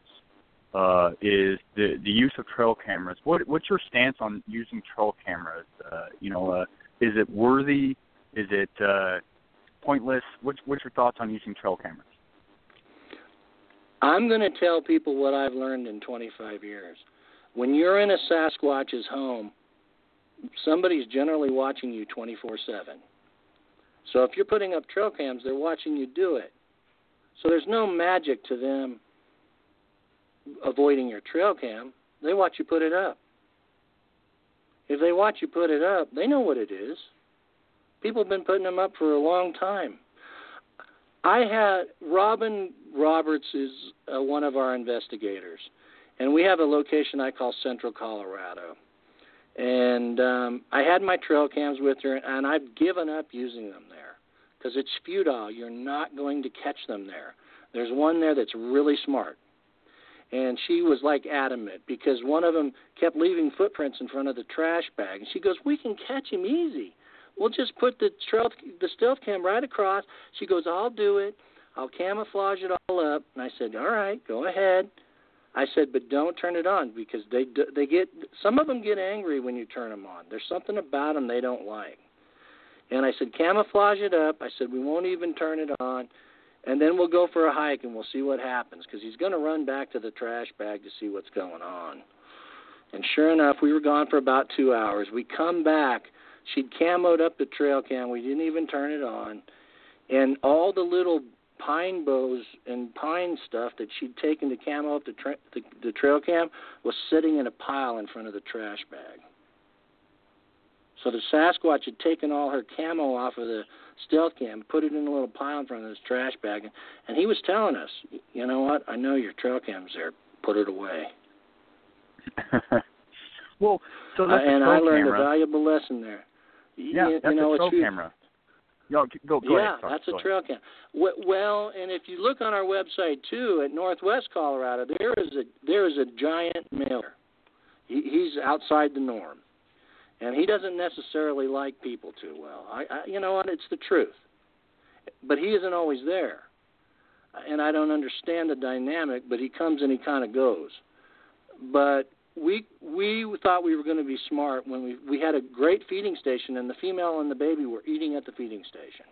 uh, is the the use of trail cameras. What what's your stance on using trail cameras? Uh, you know, uh, is it worthy? Is it uh, pointless? What's what's your thoughts on using trail cameras? I'm going to tell people what I've learned in 25 years. When you're in a Sasquatch's home, somebody's generally watching you 24 7. So if you're putting up trail cams, they're watching you do it. So there's no magic to them avoiding your trail cam. They watch you put it up. If they watch you put it up, they know what it is. People have been putting them up for a long time. I had Robin Roberts is uh, one of our investigators, and we have a location I call Central Colorado. And um, I had my trail cams with her, and I've given up using them there because it's futile. You're not going to catch them there. There's one there that's really smart, and she was like adamant because one of them kept leaving footprints in front of the trash bag, and she goes, "We can catch him easy. We'll just put the trail, the stealth cam right across." She goes, "I'll do it. I'll camouflage it all up." And I said, "All right, go ahead." I said, but don't turn it on because they they get some of them get angry when you turn them on. There's something about them they don't like. And I said, camouflage it up. I said, we won't even turn it on, and then we'll go for a hike and we'll see what happens because he's going to run back to the trash bag to see what's going on. And sure enough, we were gone for about two hours. We come back. She'd camoed up the trail cam. We didn't even turn it on, and all the little pine boughs and pine stuff that she'd taken to camo up the, tra- the the trail cam was sitting in a pile in front of the trash bag. So the Sasquatch had taken all her camo off of the stealth cam, put it in a little pile in front of this trash bag, and he was telling us, you know what? I know your trail cam's there. Put it away. well, so Uh, that's a and I learned camera. a valuable lesson there. Yeah, you, that's you know, a trail camera. Yo, go go yeah, ahead. Sorry, that's a ahead. trail cam. We- Well, and if you look on our website too, at Northwest Colorado, there is a there is a giant mailer. He, he's outside the norm, and he doesn't necessarily like people too well. I, I you know what? It's the truth, but he isn't always there, and I don't understand the dynamic. But he comes and he kind of goes. But we we thought we were going to be smart when we we had a great feeding station and the female and the baby were eating at the feeding station.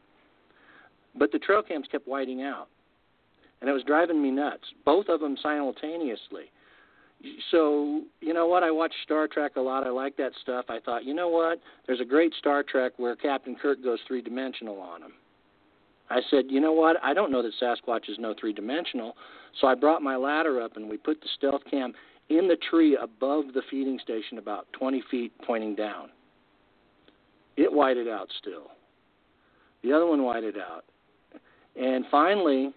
But the trail cams kept whiting out. And it was driving me nuts, both of them simultaneously. So, you know what? I watch Star Trek a lot. I like that stuff. I thought, you know what? There's a great Star Trek where Captain Kirk goes three dimensional on him. I said, you know what? I don't know that Sasquatches know three dimensional. So I brought my ladder up and we put the stealth cam in the tree above the feeding station, about 20 feet pointing down. It whited out still. The other one whited out. And finally,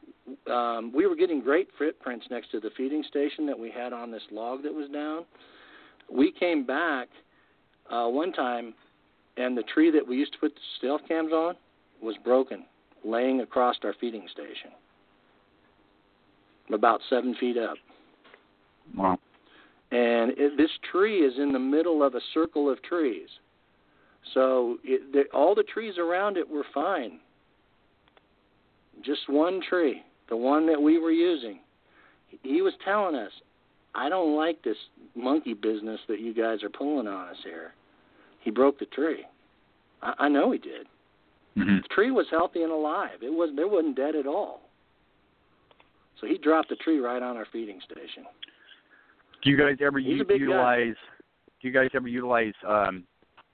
um, we were getting great footprints next to the feeding station that we had on this log that was down. We came back uh, one time, and the tree that we used to put the stealth cams on was broken, laying across our feeding station, about seven feet up. Wow. And it, this tree is in the middle of a circle of trees. So it, the, all the trees around it were fine. Just one tree, the one that we were using. He was telling us, I don't like this monkey business that you guys are pulling on us here. He broke the tree. I, I know he did. Mm-hmm. The tree was healthy and alive. It was there wasn't dead at all. So he dropped the tree right on our feeding station. Do you guys ever u- big guy. utilize? Do you guys ever utilize um,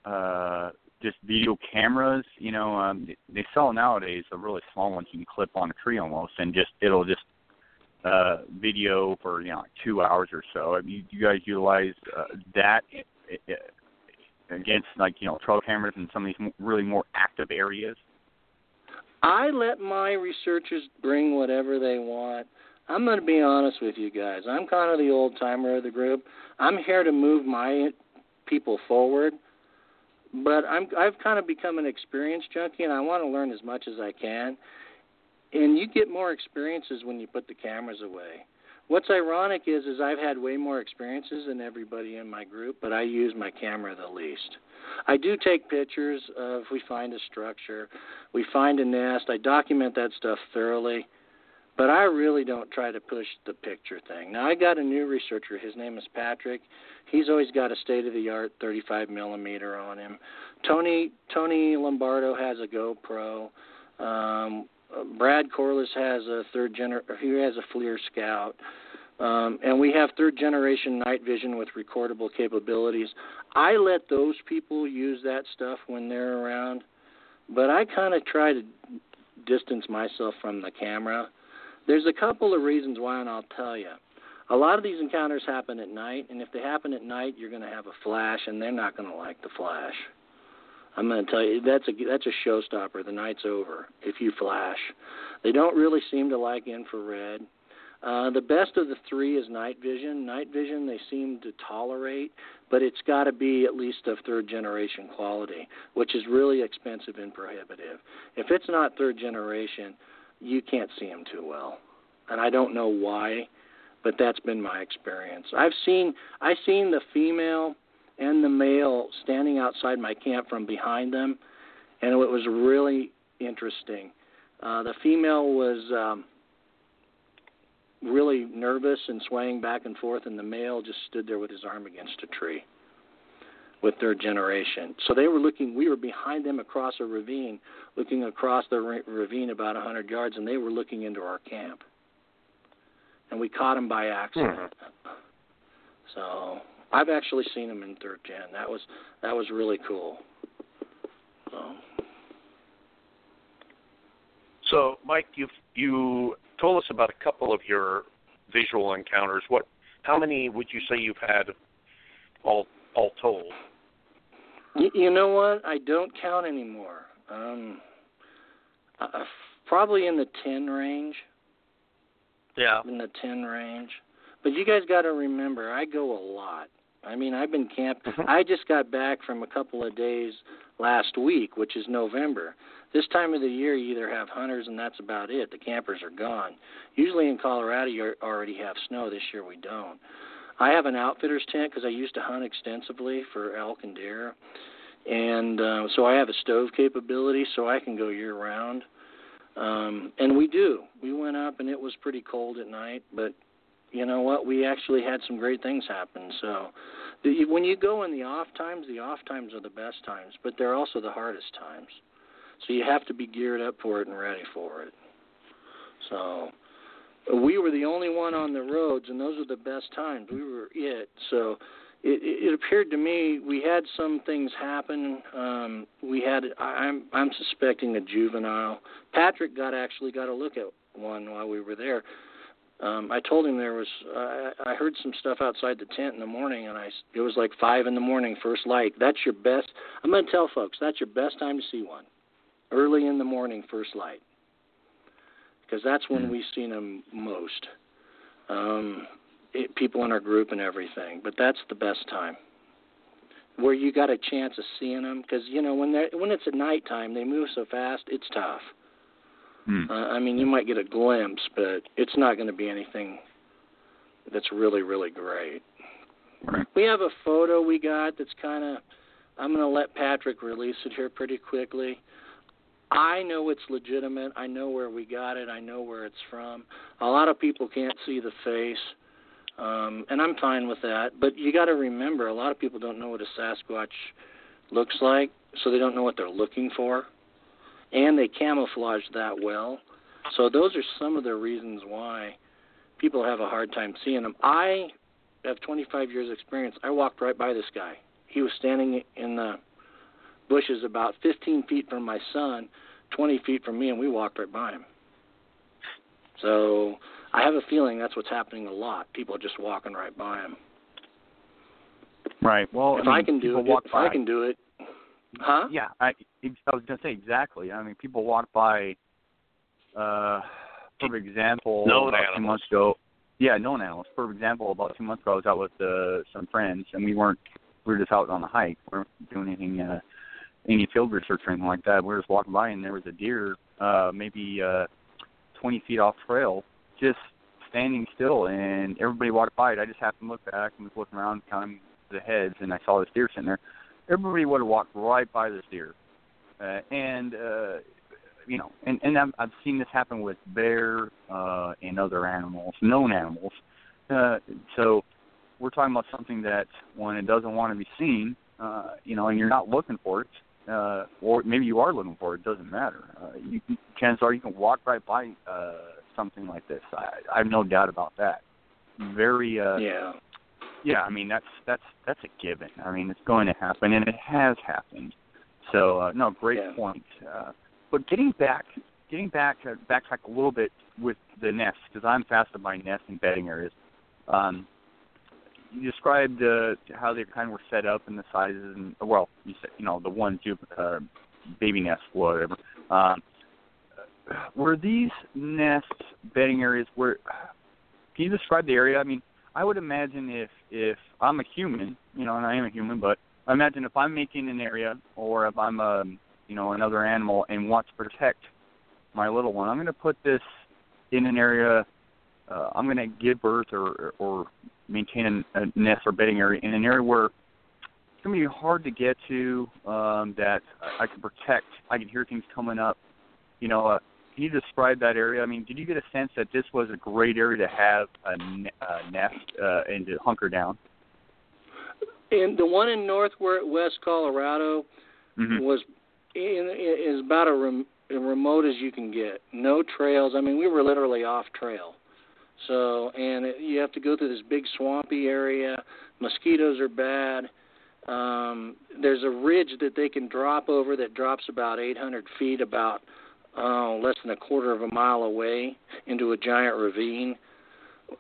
uh, just video cameras? You know, um, they sell nowadays a really small ones you can clip on a tree almost, and just it'll just uh, video for you know like two hours or so. I mean, you guys utilize uh, that i- i- against like you know trail cameras in some of these really more active areas? I let my researchers bring whatever they want. I'm going to be honest with you guys. I'm kind of the old timer of the group. I'm here to move my people forward, but I'm I've kind of become an experience junkie, and I want to learn as much as I can. And you get more experiences when you put the cameras away. What's ironic is is I've had way more experiences than everybody in my group, but I use my camera the least. I do take pictures of if we find a structure, we find a nest. I document that stuff thoroughly, but I really don't try to push the picture thing. Now I got a new researcher. His name is Patrick. He's always got a state of the art 35 millimeter on him. Tony Tony Lombardo has a GoPro. Um, Brad Corliss has a third gener. He has a FLIR Scout. Um, and we have third generation night vision with recordable capabilities. I let those people use that stuff when they're around, but I kind of try to distance myself from the camera. There's a couple of reasons why, and I'll tell you. A lot of these encounters happen at night, and if they happen at night, you're going to have a flash, and they're not going to like the flash. I'm going to tell you that's a that's a showstopper. The night's over if you flash. They don't really seem to like infrared. Uh, the best of the three is night vision. Night vision they seem to tolerate, but it's got to be at least of third generation quality, which is really expensive and prohibitive. If it's not third generation, you can't see them too well, and I don't know why, but that's been my experience. I've seen I've seen the female and the male standing outside my camp from behind them, and it was really interesting. Uh, the female was. Um, really nervous and swaying back and forth, and the male just stood there with his arm against a tree with third generation. So they were looking, we were behind them across a ravine, looking across the ravine about a 100 yards, and they were looking into our camp. And we caught them by accident. Mm-hmm. So I've actually seen them in third gen. That was that was really cool. So. So, Mike, you you told us about a couple of your visual encounters. What, how many would you say you've had, all all told? You, you know what? I don't count anymore. Um, uh, probably in the ten range. Yeah. In the ten range. But you guys got to remember, I go a lot. I mean, I've been camp. I just got back from a couple of days last week, which is November. This time of the year, you either have hunters, and that's about it. The campers are gone. Usually in Colorado, you already have snow. This year, we don't. I have an outfitter's tent because I used to hunt extensively for elk and deer, and uh, so I have a stove capability, so I can go year round. Um, and we do. We went up, and it was pretty cold at night, but you know what? We actually had some great things happen. So, the, when you go in the off times, the off times are the best times, but they're also the hardest times. So you have to be geared up for it and ready for it. So, we were the only one on the roads, and those were the best times. We were it. So, it, it appeared to me we had some things happen. Um, we had I'm I'm suspecting a juvenile. Patrick got actually got a look at one while we were there. Um, I told him there was I, I heard some stuff outside the tent in the morning, and I it was like five in the morning, first light. That's your best. I'm to tell folks that's your best time to see one, early in the morning, first light, because that's when we've seen them most. Um, it, people in our group and everything, but that's the best time where you got a chance of seeing them because you know when they when it's at nighttime they move so fast it's tough. Hmm. Uh, I mean, you might get a glimpse, but it's not going to be anything that's really, really great. Right. We have a photo we got that's kind of I'm going to let Patrick release it here pretty quickly. I know it's legitimate. I know where we got it. I know where it's from. A lot of people can't see the face, um, and I'm fine with that. But you got to remember, a lot of people don't know what a Sasquatch looks like, so they don't know what they're looking for, and they camouflage that well. So those are some of the reasons why people have a hard time seeing them. I have 25 years experience. I walked right by this guy. He was standing in the bushes about 15 feet from my son, 20 feet from me, and we walked right by him. So I have a feeling that's what's happening a lot. People are just walking right by him. Right. Well, if I, mean, I can do it, walk if by. I can do it, huh? Yeah, I I was gonna say exactly. I mean, people walk by. Uh, for example, Known about two months ago. Yeah, known animals. For example, about two months ago, I was out with uh, some friends, and we weren't. We were just out on a hike. We weren't doing anything, uh, any field research or anything like that. We were just walking by, and there was a deer, uh, maybe uh, 20 feet off trail, just standing still, and everybody walked by it. I just happened to look back and was looking around, counting the heads, and I saw this deer sitting there. Everybody would have walked right by this deer, uh, and uh, you know, and and I've, I've seen this happen with bear uh, and other animals, known animals. Uh, so we're talking about something that when it doesn't want to be seen, uh, you know, and you're not looking for it, uh, or maybe you are looking for it, it doesn't matter. Uh, you, chances are you can walk right by uh, something like this. I, I have no doubt about that. Very, uh, Yeah. yeah. I mean, that's that's that's a given. I mean, it's going to happen, and it has happened. So, uh, no, great Yeah. point. Uh, but getting back, getting back, uh, backtrack a little bit with the nests because I'm fascinated by nests and bedding areas. Um, you described uh, how they kind of were set up and the sizes, and well, you said you know the one uh, baby nest, whatever. Um, were these nests bedding areas where? Can you describe the area? I mean, I would imagine if if I'm a human, you know, and I am a human, but I imagine if I'm making an area or if I'm a you know another animal and want to protect my little one, I'm going to put this in an area. Uh, I'm going to give birth or or maintain a, a nest or bedding area in an area where it's going to be hard to get to. Um, that I, I can protect. I can hear things coming up. You know, uh, can you describe that area? I mean, did you get a sense that this was a great area to have a, a nest uh, and to hunker down? And the one in northwest Colorado Mm-hmm. was in, is about a rem, as remote as you can get. No trails. I mean, we were literally off trail. So, and it, you have to go through this big swampy area. Mosquitoes are bad. Um, there's a ridge that they can drop over that drops about 800 feet, about uh, less than a quarter of a mile away into a giant ravine.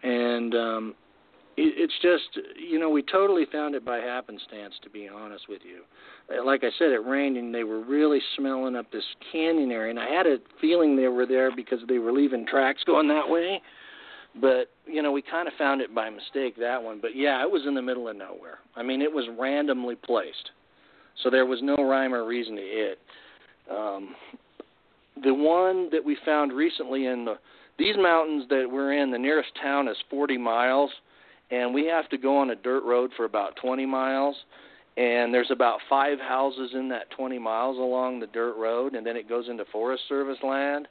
And um, it, it's just, you know, we totally found it by happenstance, to be honest with you. Uh, Like I said, it rained and they were really smelling up this canyon area, and I had a feeling they were there because they were leaving tracks going that way. But you know, we kind of found it by mistake that one. But yeah, it was in the middle of nowhere. I mean, it was randomly placed, so there was no rhyme or reason to it. Um, the one that we found recently in the these mountains that we're in, the nearest town is 40 miles, and we have to go on a dirt road for about 20 miles. And there's about five houses in that 20 miles along the dirt road, and then it goes into Forest Service land.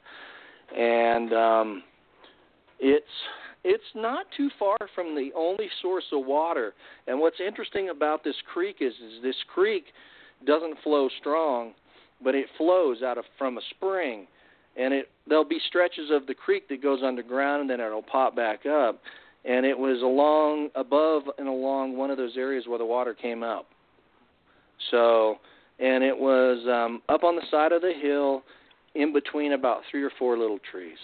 And um, it's it's not too far from the only source of water. And what's interesting about this creek is, is this creek doesn't flow strong, but it flows out of from a spring. And it there'll be stretches of the creek that goes underground and then it'll pop back up. And it was along above and along one of those areas where the water came up. So, and it was um, up on the side of the hill, in between about three or four little trees.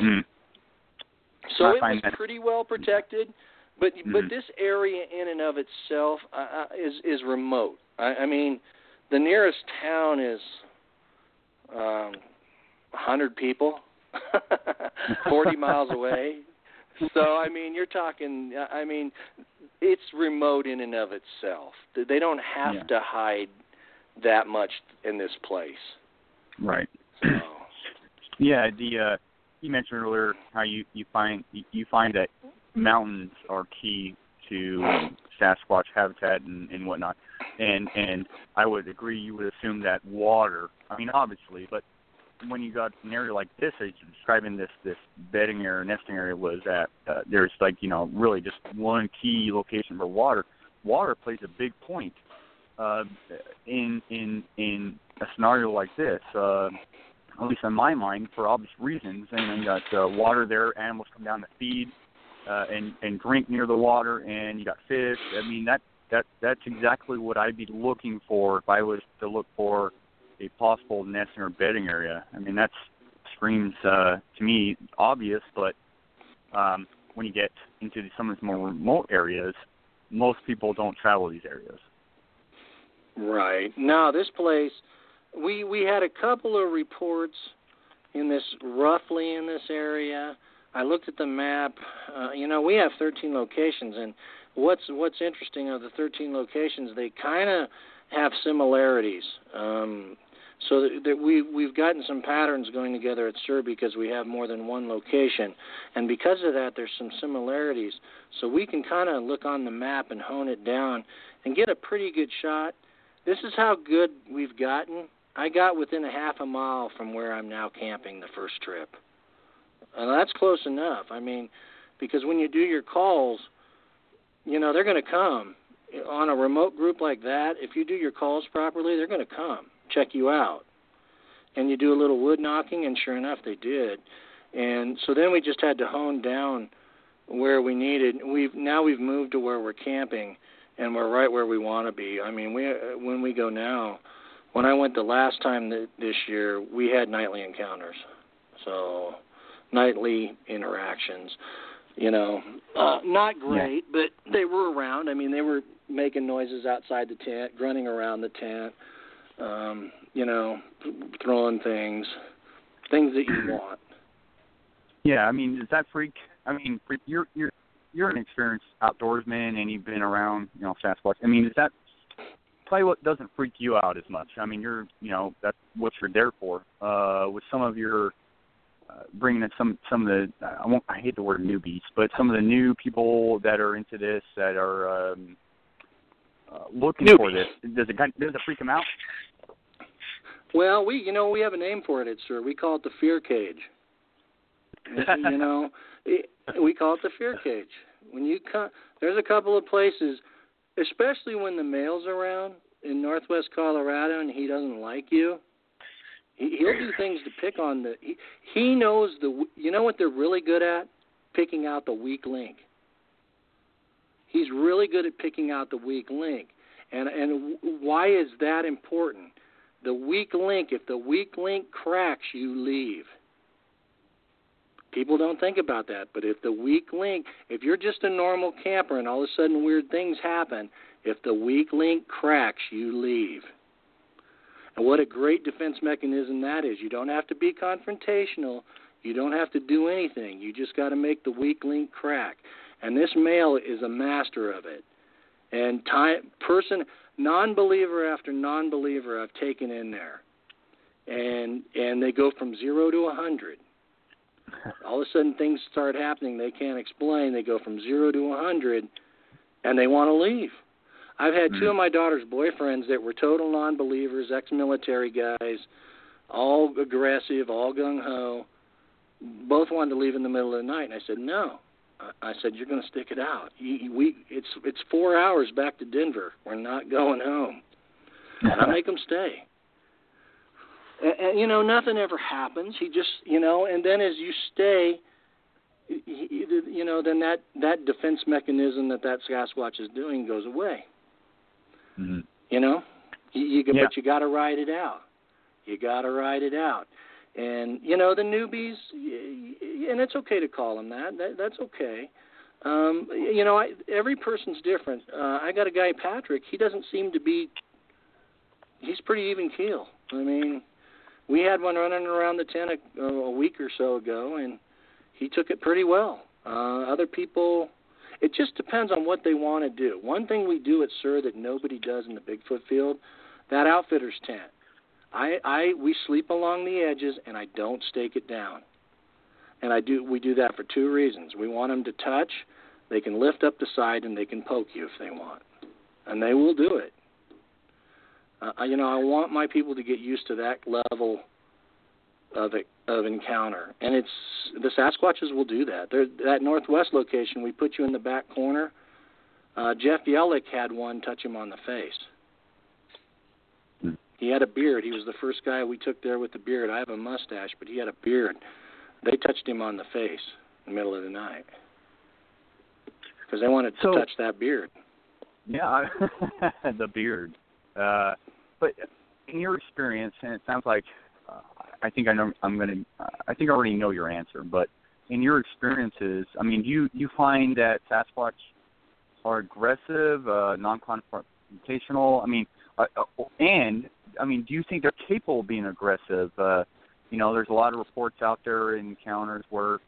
Mm. So it was pretty well protected, but but Mhm. this area in and of itself uh, uh, is is remote. I, I mean, the nearest town is um, 100 people, 40 miles away. So I mean, you're talking. I mean, it's remote in and of itself. They don't have Yeah. to hide that much in this place. Right. So. Yeah, the uh you mentioned earlier how you you find you- find that mountains are key to Sasquatch habitat and, and whatnot. and and I would agree. You would assume that water. I mean, obviously, but when you got an area like this, as you're describing this this bedding area, nesting area, was that uh, there's like you know really just one key location for water. Water plays a big point uh, in in in a scenario like this. Uh, at least in my mind, for obvious reasons. And you got uh, water there. Animals come down to feed uh, and and drink near the water, and you got fish. I mean that that that's exactly what I'd be looking for if I was to look for a possible nesting or bedding area. I mean that screams uh, to me obvious, but um, when you get into some of these more remote areas, most people don't travel these areas. Right. Now this place, we we had a couple of reports in this roughly in this area. I looked at the map. Uh, you know, we have 13 locations, and what's what's interesting of the 13 locations, they kind of have similarities. Um, so that, that we we've gotten some patterns going together at SIR because we have more than one location, and because of that, there's some similarities. So we can kind of look on the map and hone it down and get a pretty good shot. This is how good we've gotten. I got within a half a mile from where I'm now camping the first trip, and that's close enough. I mean, because when you do your calls, you know they're going to come on a remote group like that. If you do your calls properly, they're going to come check you out. And you do a little wood knocking, and sure enough, they did. And so then we just had to hone down where we needed. We've now we've moved to where we're camping, and we're right where we want to be. I mean, we when we go now, when I went the last time th- this year, we had nightly encounters, so nightly interactions. You know, uh, not great, yeah. but they were around. I mean, they were making noises outside the tent, grunting around the tent um, you know, throwing things, things that you want. Yeah, I mean, does that freak? I mean, you're you're you're an experienced outdoorsman, and you've been around, you know, Sasquatch. I mean, is that probably what doesn't freak you out as much? I mean, you're, you know, that's what you're there for. Uh, with some of your uh, bringing in some some of the I won't I hate the word newbies, but some of the new people that are into this that are um, uh, looking newbies. for this. Does it does it freak them out? Well, we you know we have a name for it, SIR. We call it the fear cage. you know, we call it the fear cage. When you come, there's a couple of places, especially when the male's around in Northwest Colorado and he doesn't like you. He, he'll do things to pick on the. He, he knows the. You know what they're really good at? Picking out the weak link. He's really good at picking out the weak link. And and why is that important? The weak link, if the weak link cracks, you leave. People don't think about that, but if the weak link, if you're just a normal camper and all of a sudden weird things happen, if the weak link cracks, you leave. And what a great defense mechanism that is. You don't have to be confrontational. You don't have to do anything. You just got to make the weak link crack. And this male is a master of it. And time person non-believer after non-believer I've taken in there, and and they go from zero to a hundred. All of a sudden, things start happening they can't explain. They go from zero to a hundred, and they want to leave. I've had mm. two of my daughter's boyfriends that were total non-believers, ex-military guys, all aggressive, all gung ho. Both wanted to leave in the middle of the night, and I said no. I said, "You're going to stick it out. You, we it's it's four hours back to Denver. We're not going home." And I make them stay. And, and you know, nothing ever happens. He just, you know, and then as you stay, he, you know, then that that defense mechanism that that Sasquatch is doing goes away. Mm-hmm. You know, you, you yeah. but you got to ride it out. You got to ride it out and you know the newbies and it's okay to call them that, that that's okay um you know I, every person's different uh i got a guy patrick he doesn't seem to be he's pretty even keel i mean we had one running around the tent a, a week or so ago and he took it pretty well uh other people it just depends on what they want to do one thing we do at SIR that nobody does in the bigfoot field that outfitter's tent I, I we sleep along the edges and I don't stake it down. And I do we do that for two reasons. We want them to touch, they can lift up the side and they can poke you if they want. And they will do it. Uh, you know, I want my people to get used to that level of of encounter, and it's the Sasquatches will do that. They're, that northwest location, we put you in the back corner. Uh, Jeff Yellick had one touch him on the face. Hmm. He had a beard. He was the first guy we took there with the beard. I have a mustache, but he had a beard. They touched him on the face in the middle of the night because they wanted So- to touch that beard. Yeah, I, the beard. Uh, but in your experience, and it sounds like uh, I think I know I'm going to. I think I already know your answer. But in your experiences, I mean, you you find that Sasquatch are aggressive, uh, non-confrontational? I mean, uh, uh, and I mean, do you think they're capable of being aggressive? Uh, you know, there's a lot of reports out there in encounters where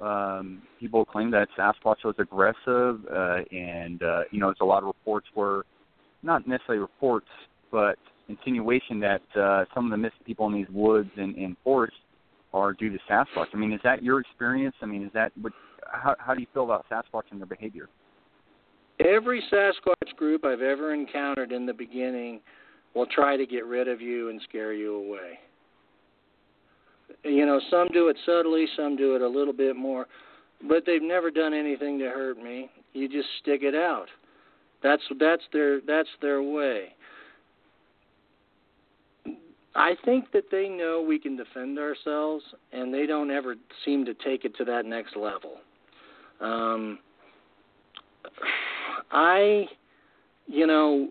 um, people claim that Sasquatch was aggressive, uh, and uh, you know, there's a lot of reports where, not necessarily reports, but insinuation that uh, some of the missing people in these woods and, and forests are due to Sasquatch. I mean, is that your experience? I mean, is that what? How, how do you feel about Sasquatch and their behavior? Every Sasquatch group I've ever encountered in the beginning will try to get rid of you and scare you away. You know, some do it subtly, some do it a little bit more, but they've never done anything to hurt me. You just stick it out. That's that's their that's their way. I think that they know we can defend ourselves, and they don't ever seem to take it to that next level. Um, I, you know,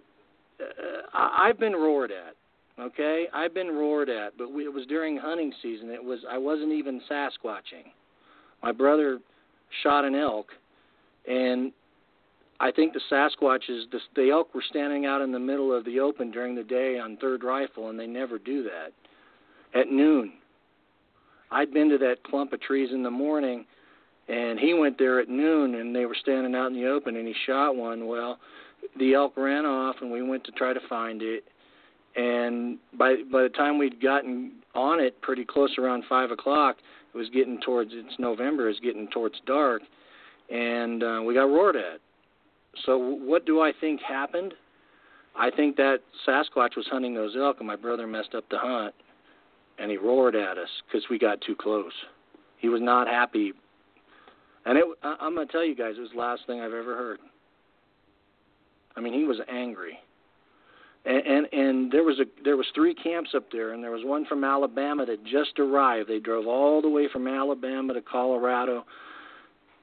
uh, I've been roared at. Okay, I've been roared at, but we, it was during hunting season. It was I wasn't even Sasquatching. My brother shot an elk, and I think the Sasquatches, the, the elk were standing out in the middle of the open during the day on third rifle, and they never do that. At noon, I'd been to that clump of trees in the morning, and he went there at noon, and they were standing out in the open, and he shot one. Well, the elk ran off, and we went to try to find it. And by by the time we'd gotten on it, pretty close around five o'clock, it was getting towards it's November, it's getting towards dark, and uh, we got roared at. So what do I think happened? I think that Sasquatch was hunting those elk, and my brother messed up the hunt, and he roared at us because we got too close. He was not happy, and it. I'm gonna tell you guys, it was the last thing I've ever heard. I mean, he was angry, and and, and there was a there was three camps up there, and there was one from Alabama that just arrived. They drove all the way from Alabama to Colorado.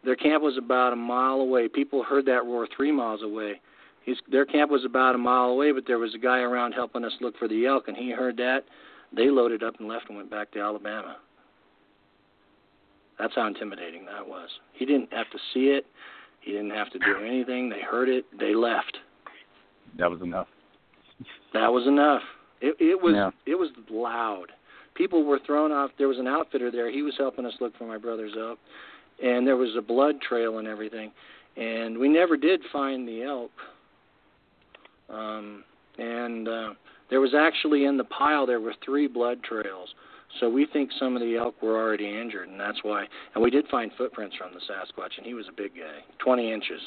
Their camp was about a mile away. People heard that roar three miles away. His, their camp was about a mile away, but there was a guy around helping us look for the elk, and he heard that. They loaded up and left and went back to Alabama. That's how intimidating that was. He didn't have to see it. He didn't have to do anything. They heard it. They left. That was enough. That was enough. It, it was Yeah. it was loud. People were thrown off. There was an outfitter there. He was helping us look for my brother's elk, and there was a blood trail and everything. And we never did find the elk. Um, and uh, there was actually in the pile there were three blood trails. So we think some of the elk were already injured, and that's why. And we did find footprints from the Sasquatch, and he was a big guy, 20 inches.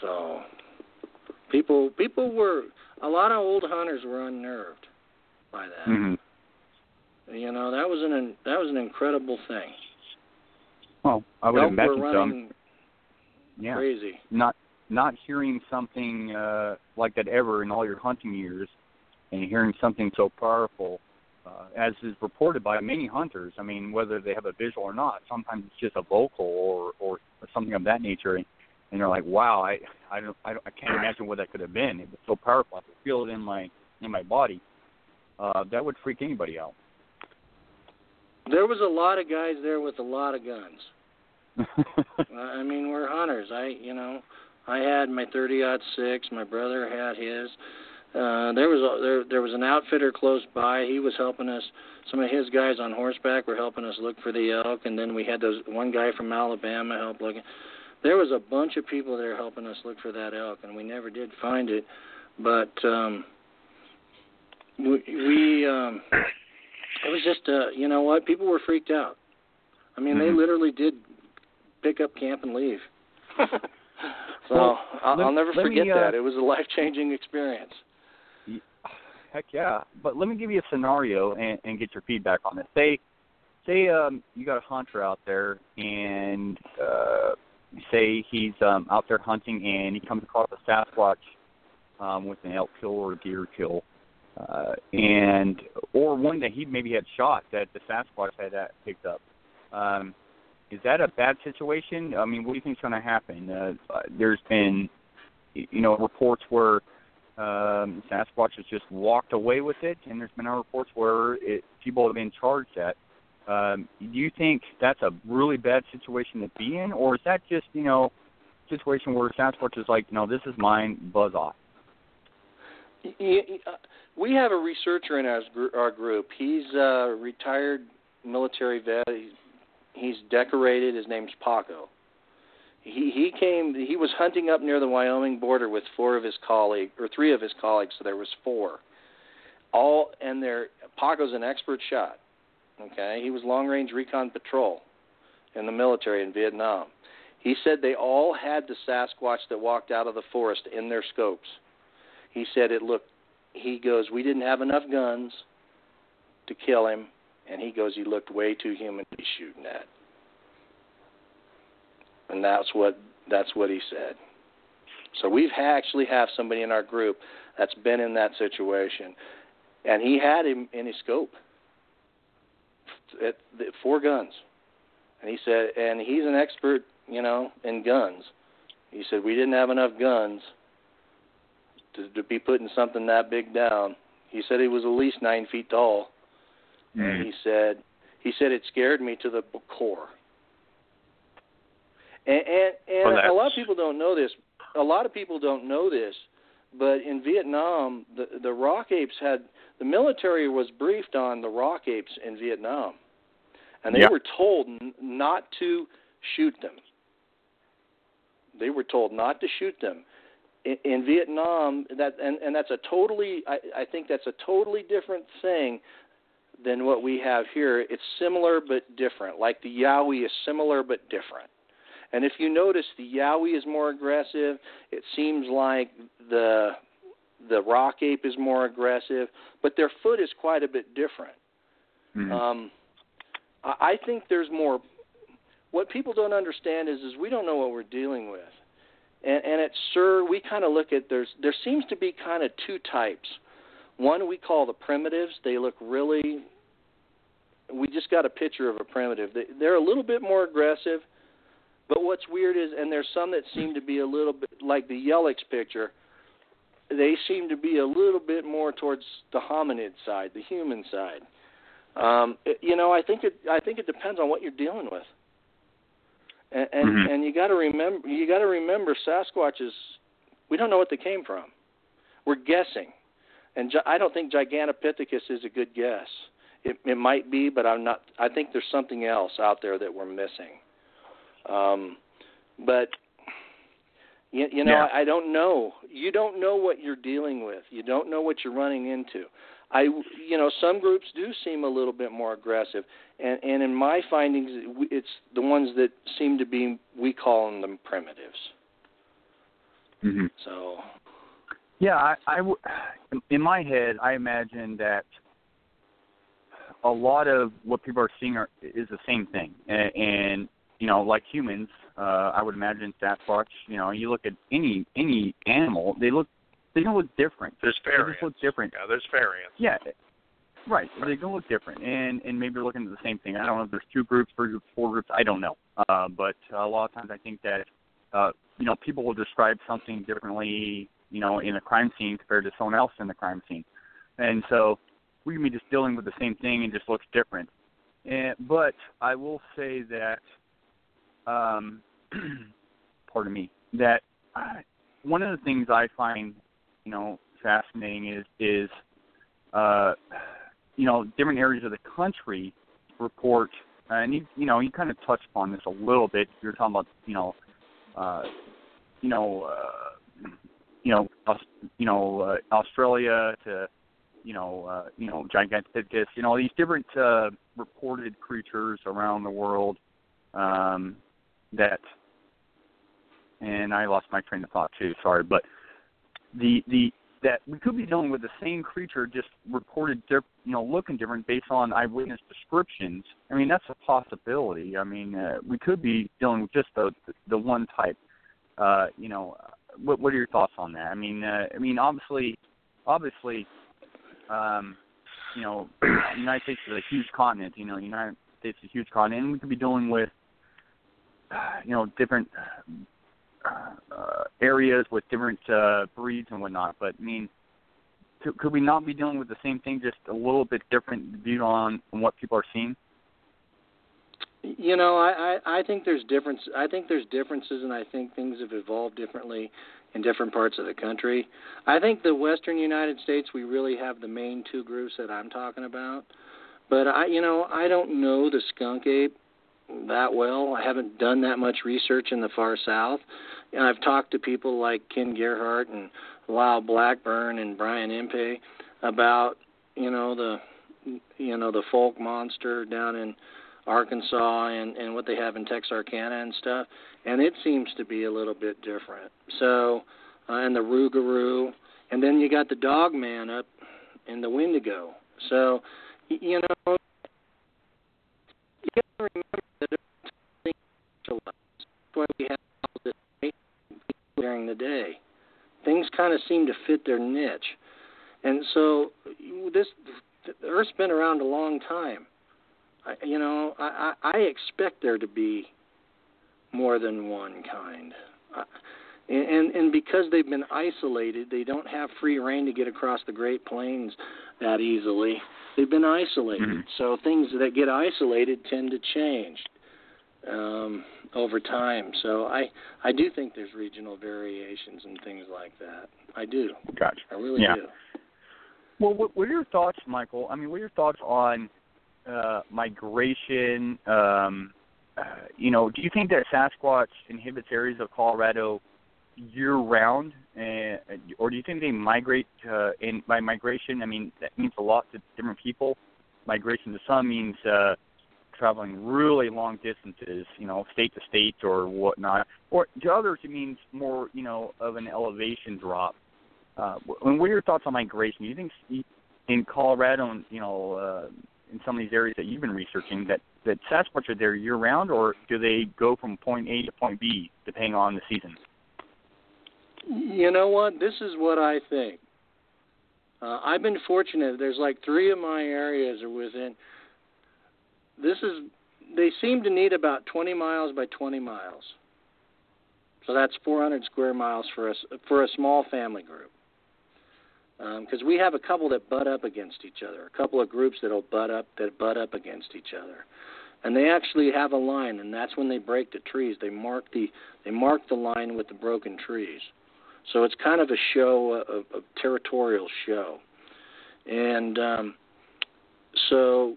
So people people were a lot of old hunters were unnerved by that. hmm You know that was an that was an incredible thing. Well, I would elk imagine so. Yeah. crazy. not not hearing something uh, like that ever in all your hunting years, and hearing something so powerful, uh, as is reported by many hunters. I mean, whether they have a visual or not, sometimes it's just a vocal or or something of that nature, and they're like, wow, I I don't I, don't, I can't imagine what that could have been. It was so powerful. I could feel it in my in my body. Uh, that would freak anybody out. There was a lot of guys there with a lot of guns. I mean, we're hunters. I, you know, I had my 30 six. My brother had his. Uh, there was a, there there was an outfitter close by. He was helping us. Some of his guys on horseback were helping us look for the elk, and then we had those one guy from Alabama help looking. There was a bunch of people there helping us look for that elk, and we never did find it. But um, we, we um, it was just uh, you know what? People were freaked out. I mean, they Mhm. literally did pick up camp and leave. so Well, I'll, let- I'll never let me, forget uh, that. It was a life changing experience. Heck yeah! But let me give you a scenario and, and get your feedback on this. Say, say um, you got a hunter out there, and uh, say he's um, out there hunting, and he comes across a Sasquatch um, with an elk kill or a deer kill, uh, and or one that he maybe had shot that the Sasquatch had uh, picked up. Um, is that a bad situation? I mean, what do you think is going to happen? Uh, there's been, you know, reports where um, Sasquatch has just walked away with it, and there's been reports where it, people have been charged at. Um, do you think that's a really bad situation to be in, or is that just you know, situation where Sasquatch is like, no, this is mine, buzz off? Uh, we have a researcher in our our group. He's a retired military vet. He's, he's decorated. His name's Paco he he came he was hunting up near the Wyoming border with four of his colleagues or three of his colleagues so there was four all and their Paco's an expert shot okay he was long range recon patrol in the military in Vietnam he said they all had the Sasquatch that walked out of the forest in their scopes he said it looked he goes we didn't have enough guns to kill him and he goes he looked way too human to be shooting at and that's what that's what he said. So we've actually have somebody in our group that's been in that situation, and he had him in his scope at four guns, and he said, and he's an expert, you know, in guns. He said we didn't have enough guns to, to be putting something that big down. He said he was at least nine feet tall, mm. and he said he said it scared me to the core. And and, and a lot of people don't know this. A lot of people don't know this, but in Vietnam, the the rock apes had the military was briefed on the rock apes in Vietnam, and they were told n- not to shoot them. They were told not to shoot them. In, in Vietnam, that and, and that's a totally I, I think that's a totally different thing than what we have here. It's similar but different. Like the Yowie is similar but different. And if you notice, the Yowie is more aggressive. It seems like the the rock ape is more aggressive, but their foot is quite a bit different. Mm-hmm. Um, I think there's more. What people don't understand is, is we don't know what we're dealing with, and, and at SIR we kind of look at there's there seems to be kind of two types. One we call the primitives. They look really. We just got a picture of a primitive. They, they're a little bit more aggressive but what's weird is, and there's some that seem to be a little bit like the Yelix picture. They seem to be a little bit more towards the hominid side, the human side. Um, it, you know, I think it. I think it depends on what you're dealing with. And and, mm-hmm. and you got to remember. You got to remember, Sasquatches. We don't know what they came from. We're guessing, and I don't think Gigantopithecus is a good guess. It, it might be, but I'm not. I think there's something else out there that we're missing. Um, but you, you know, yeah. I, I don't know. You don't know what you're dealing with. You don't know what you're running into. I, you know, some groups do seem a little bit more aggressive, and and in my findings, it's the ones that seem to be we call them primitives. Mm-hmm. So. Yeah, I, I w- in my head, I imagine that a lot of what people are seeing are, is the same thing, and, and you know, like humans, uh, I would imagine Sasquatch. You know, you look at any any animal, they look they don't look different. There's variants. They just look different. Yeah, there's variants. Yeah, right. right. They don't look different, and and maybe you're looking at the same thing. I don't know if there's two groups, three groups, four groups. I don't know. Uh, but a lot of times I think that uh, you know people will describe something differently, you know, in a crime scene compared to someone else in the crime scene, and so we can be just dealing with the same thing and just looks different. And, but I will say that um, pardon me, that I, one of the things I find, you know, fascinating is is uh, you know different areas of the country report, and you you know you kind of touched upon this a little bit. You're talking about you know, uh, you know, uh, you know, you know, uh, Australia to you know, uh, you know, Gigantopithecus, you know, these different uh, reported creatures around the world um, that and I lost my train of thought too. Sorry, but the the that we could be dealing with the same creature, just reported, you know, looking different based on eyewitness descriptions. I mean, that's a possibility. I mean, uh, we could be dealing with just the the one type. Uh, you know, what what are your thoughts on that? I mean, uh, I mean, obviously, obviously, um, you know, the United States is a huge continent. You know, the United States is a huge continent, and we could be dealing with, uh, you know, different uh, areas with different uh, breeds and whatnot. But I mean, could, could we not be dealing with the same thing, just a little bit different viewed on, what people are seeing? You know, I, I I think there's difference. I think there's differences, and I think things have evolved differently in different parts of the country. I think the Western United States, we really have the main two groups that I'm talking about. But I, you know, I don't know the skunk ape that well. I haven't done that much research in the far south. And I've talked to people like Ken Gerhard and Lyle Blackburn and Brian Impey about you know the you know the Fouke monster down in Arkansas and and what they have in Texarkana and stuff, and it seems to be a little bit different. So, uh, and the Rougarou, and then you got the Dog Man up in the Wendigo. So, you know, you got to that's why we have all this during the day. Things kind of seem to fit their niche, and so this the Earth's been around a long time. I, you know, I, I I expect there to be more than one kind. And and because they've been isolated, they don't have free reign to get across the Great Plains that easily. They've been isolated, mm-hmm. so things that get isolated tend to change um, over time. So I I do think there's regional variations and things like that. I do. Gotcha. I really yeah. do. Well, what, what are your thoughts, Michael? I mean, what are your thoughts on uh, migration? Um, uh, you know, do you think that Sasquatch inhibits areas of Colorado year round, uh, or do you think they migrate? Uh, in by migration, I mean that means a lot to different people. Migration to some means uh, traveling really long distances, you know, state to state or whatnot. Or to others, it means more, you know, of an elevation drop. Uh, and what are your thoughts on migration? Do you think in Colorado and you know uh, in some of these areas that you've been researching that that Sasquatch are there year round, or do they go from point A to point B depending on the season? You know what? This is what I think. Uh, I've been fortunate. There's like three of my areas are within. This is. They seem to need about 20 miles by 20 miles. So that's 400 square miles for us for a small family group. Because um, we have a couple that butt up against each other, a couple of groups that'll butt up that butt up against each other, and they actually have a line, and that's when they break the trees. They mark the they mark the line with the broken trees. So it's kind of a show, a, a territorial show. And um, so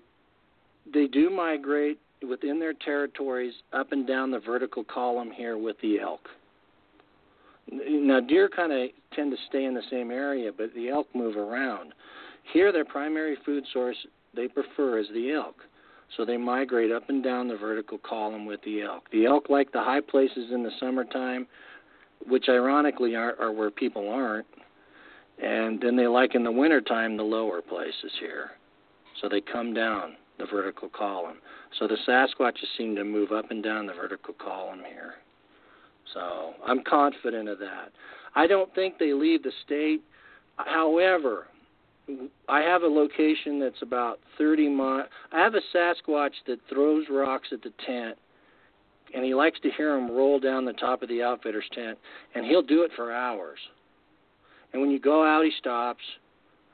they do migrate within their territories up and down the vertical column here with the elk. Now, deer kind of tend to stay in the same area, but the elk move around. Here, their primary food source they prefer is the elk. So they migrate up and down the vertical column with the elk. The elk like the high places in the summertime which ironically are, are where people aren't. And then they like in the wintertime the lower places here. So they come down the vertical column. So the Sasquatches seem to move up and down the vertical column here. So I'm confident of that. I don't think they leave the state. However, I have a location that's about 30 miles. I have a Sasquatch that throws rocks at the tent and he likes to hear them roll down the top of the outfitter's tent, and he'll do it for hours. And when you go out, he stops.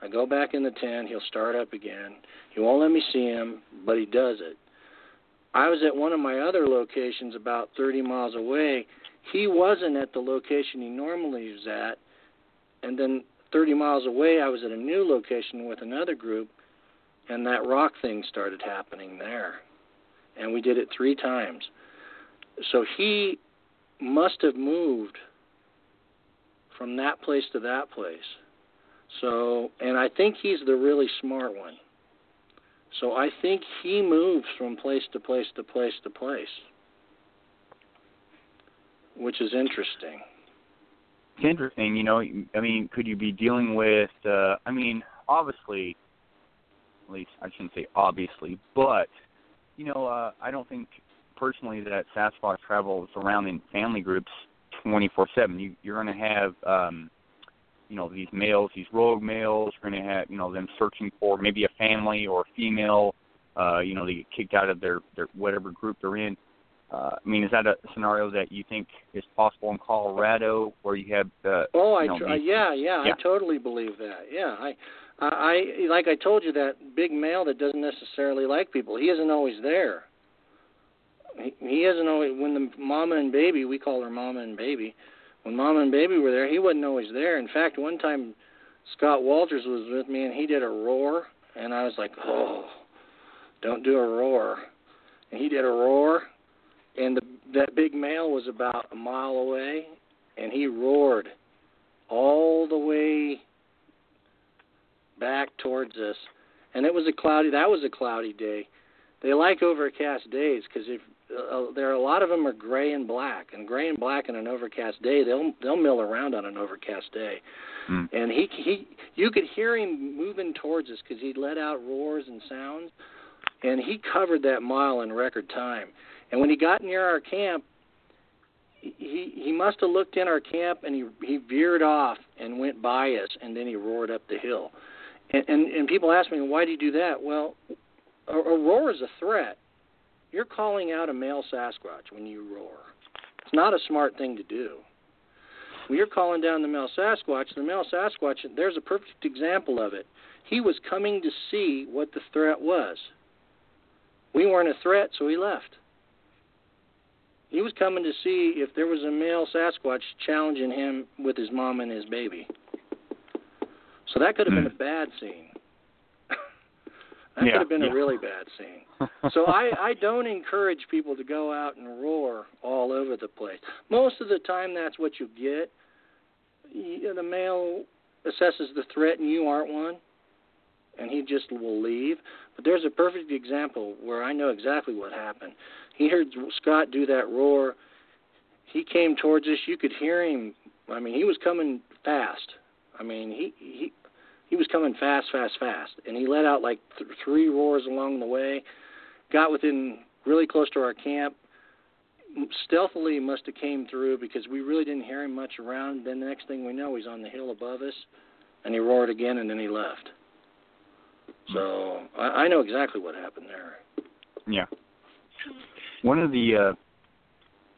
I go back in the tent. He'll start up again. He won't let me see him, but he does it. I was at one of my other locations about 30 miles away. He wasn't at the location he normally is at. And then 30 miles away, I was at a new location with another group, and that rock thing started happening there. And we did it three times. So he must have moved from that place to that place. So, and I think he's the really smart one. So I think he moves from place to place to place to place, which is interesting. it's interesting. You know, I mean, could you be dealing with? uh I mean, obviously, at least I shouldn't say obviously, but you know, uh I don't think personally that Sasquatch travels around in family groups 24/7. You you're going to have um you know these males, these rogue males. You're going to have you know them searching for maybe a family or a female. Uh, you know, they get kicked out of their their whatever group they're in. Uh, I mean, is that a scenario that you think is possible in Colorado, where you have? Uh, oh, I you know, tr- these, yeah, yeah, yeah, I totally believe that. Yeah, I, I, I, like I told you, that big male that doesn't necessarily like people. He isn't always there. He, he isn't always when the mama and baby. We call her mama and baby. When mama and baby were there, he wasn't always there. In fact, one time Scott Walters was with me and he did a roar, and I was like, oh, don't do a roar. And he did a roar, and the, that big male was about a mile away, and he roared all the way back towards us. And it was a cloudy. That was a cloudy day. They like overcast days because if uh, there are a lot of them are gray and black, and gray and black in an overcast day, they'll they'll mill around on an overcast day. Mm. And he he, you could hear him moving towards us because he let out roars and sounds, and he covered that mile in record time. And when he got near our camp, he he must have looked in our camp and he he veered off and went by us, and then he roared up the hill. And and, and people ask me why do you do that? Well, a, a roar is a threat. You're calling out a male Sasquatch when you roar. It's not a smart thing to do. When you're calling down the male Sasquatch, the male Sasquatch, there's a perfect example of it. He was coming to see what the threat was. We weren't a threat, so he left. He was coming to see if there was a male Sasquatch challenging him with his mom and his baby. So that could have been hmm. a bad scene. That Yeah, could have been yeah. a really bad scene. so I, I don't encourage people to go out and roar all over the place. Most of the time, that's what you get. You, the male assesses the threat, and you aren't one, and he just will leave. But there's a perfect example where I know exactly what happened. He heard Scott do that roar. He came towards us. You could hear him. I mean, he was coming fast. I mean, he he he was coming fast, fast, fast, and he let out like th- three roars along the way. Got within really close to our camp. Stealthily must have came through because we really didn't hear him much around. Then the next thing we know, he's on the hill above us, and he roared again, and then he left. So I, I know exactly what happened there. Yeah. One of the uh,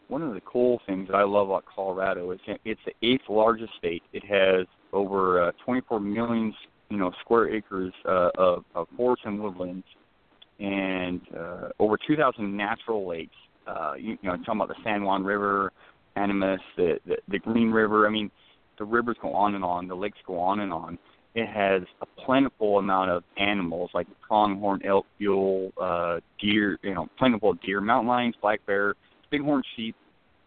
one of the cool things that I love about Colorado is it's the eighth largest state. It has over uh, 24 million, you know, square acres uh, of, of forests and woodlands, and uh, over 2,000 natural lakes. Uh, you, you know, talking about the San Juan River, Animas, the, the the Green River. I mean, the rivers go on and on. The lakes go on and on. It has a plentiful amount of animals like pronghorn, elk, mule, uh, deer. You know, plentiful deer, mountain lions, black bear, bighorn sheep,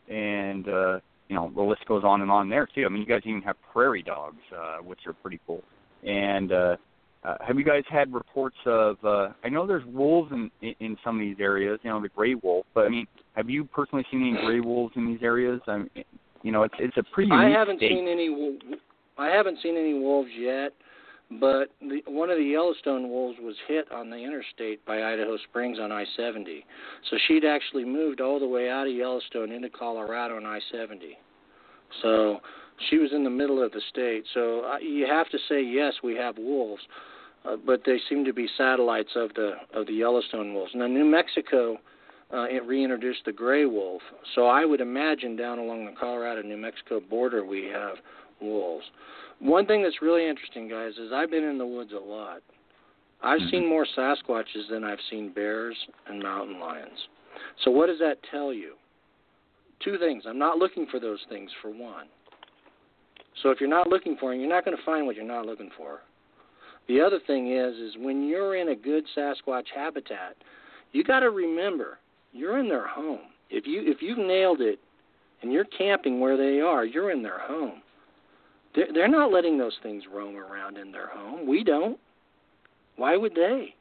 and uh, you know the list goes on and on there too. I mean, you guys even have prairie dogs, uh, which are pretty cool. And uh, uh, have you guys had reports of? Uh, I know there's wolves in, in some of these areas. You know, the gray wolf. But I mean, have you personally seen any gray wolves in these areas? I mean, you know, it's it's a pretty I haven't state. seen any. I haven't seen any wolves yet, but the, one of the Yellowstone wolves was hit on the interstate by Idaho Springs on I-70. So she'd actually moved all the way out of Yellowstone into Colorado on I-70. So she was in the middle of the state. So uh, you have to say yes, we have wolves, uh, but they seem to be satellites of the of the Yellowstone wolves. Now New Mexico. Uh, it reintroduced the gray wolf, so I would imagine down along the Colorado-New Mexico border we have wolves. One thing that's really interesting, guys, is I've been in the woods a lot. I've Mhm. seen more Sasquatches than I've seen bears and mountain lions. So what does that tell you? Two things. I'm not looking for those things for one. So if you're not looking for them, you're not going to find what you're not looking for. The other thing is is when you're in a good Sasquatch habitat, you got to remember you're in their home. If you if you've nailed it and you're camping where they are, you're in their home. They're, they're not letting those things roam around in their home. We don't. Why would they?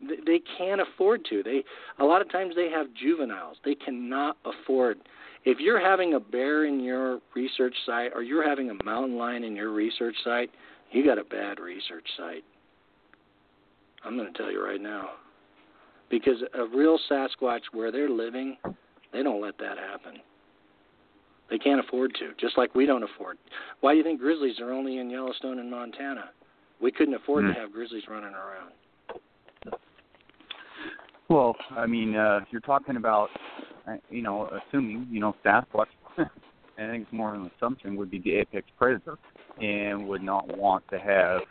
They, they can't afford to. They a lot of times they have juveniles. They cannot afford. if you're having a bear in your research site or you're having a mountain lion in your research site, you got a bad research site. I'm going to tell you right now. Because a real Sasquatch where they're living, they don't let that happen. They can't afford to, just like we don't afford. Why do you think grizzlies are only in Yellowstone and Montana? We couldn't afford Hmm. to have grizzlies running around. Well, I mean, uh, you're talking about, uh, you know, assuming, you know, Sasquatch, I think it's more of an assumption, would be the apex predator and would not want to have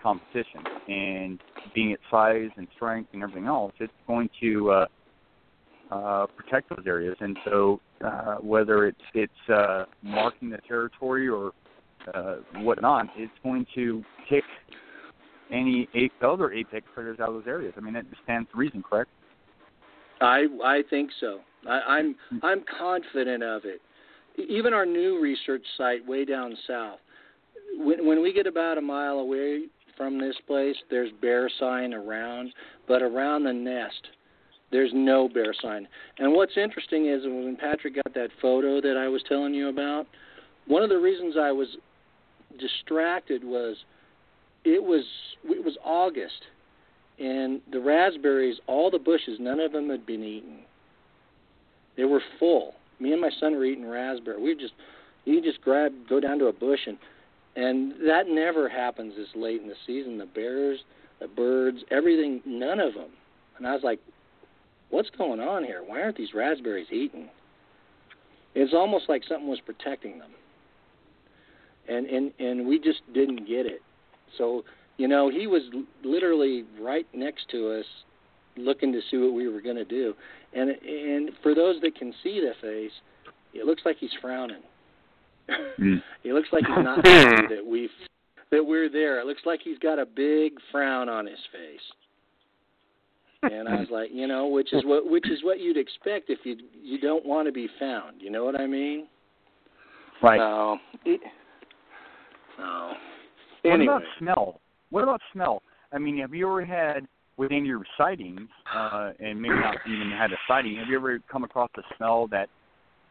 competition. And being its size and strength and everything else, it's going to uh, uh, protect those areas. And so, uh, whether it's it's uh, marking the territory or uh, whatnot, it's going to kick any a- other apex predators out of those areas. I mean, that stands to reason, correct? I I think so. I, I'm I'm confident of it. Even our new research site way down south, when when we get about a mile away from this place, there's bear sign around, but around the nest, there's no bear sign. And what's interesting is when Patrick got that photo that I was telling you about, one of the reasons I was distracted was it was it was August and the raspberries, all the bushes, none of them had been eaten. They were full. Me and my son were eating raspberry. We just you just grab go down to a bush and and that never happens this late in the season. The bears, the birds, everything, none of them. And I was like, what's going on here? Why aren't these raspberries eaten? It's almost like something was protecting them. And and and we just didn't get it. So you know, he was literally right next to us, looking to see what we were going to do. And and for those that can see the face, it looks like he's frowning. Mm. It looks like he's not happy that we that we're there. It looks like he's got a big frown on his face. And I was like, you know, which is what which is what you'd expect if you you don't want to be found. You know what I mean? Right. So, it, so What about smell? What about smell? I mean, have you ever had within your sightings, uh, and maybe not even had a sighting, have you ever come across a smell that,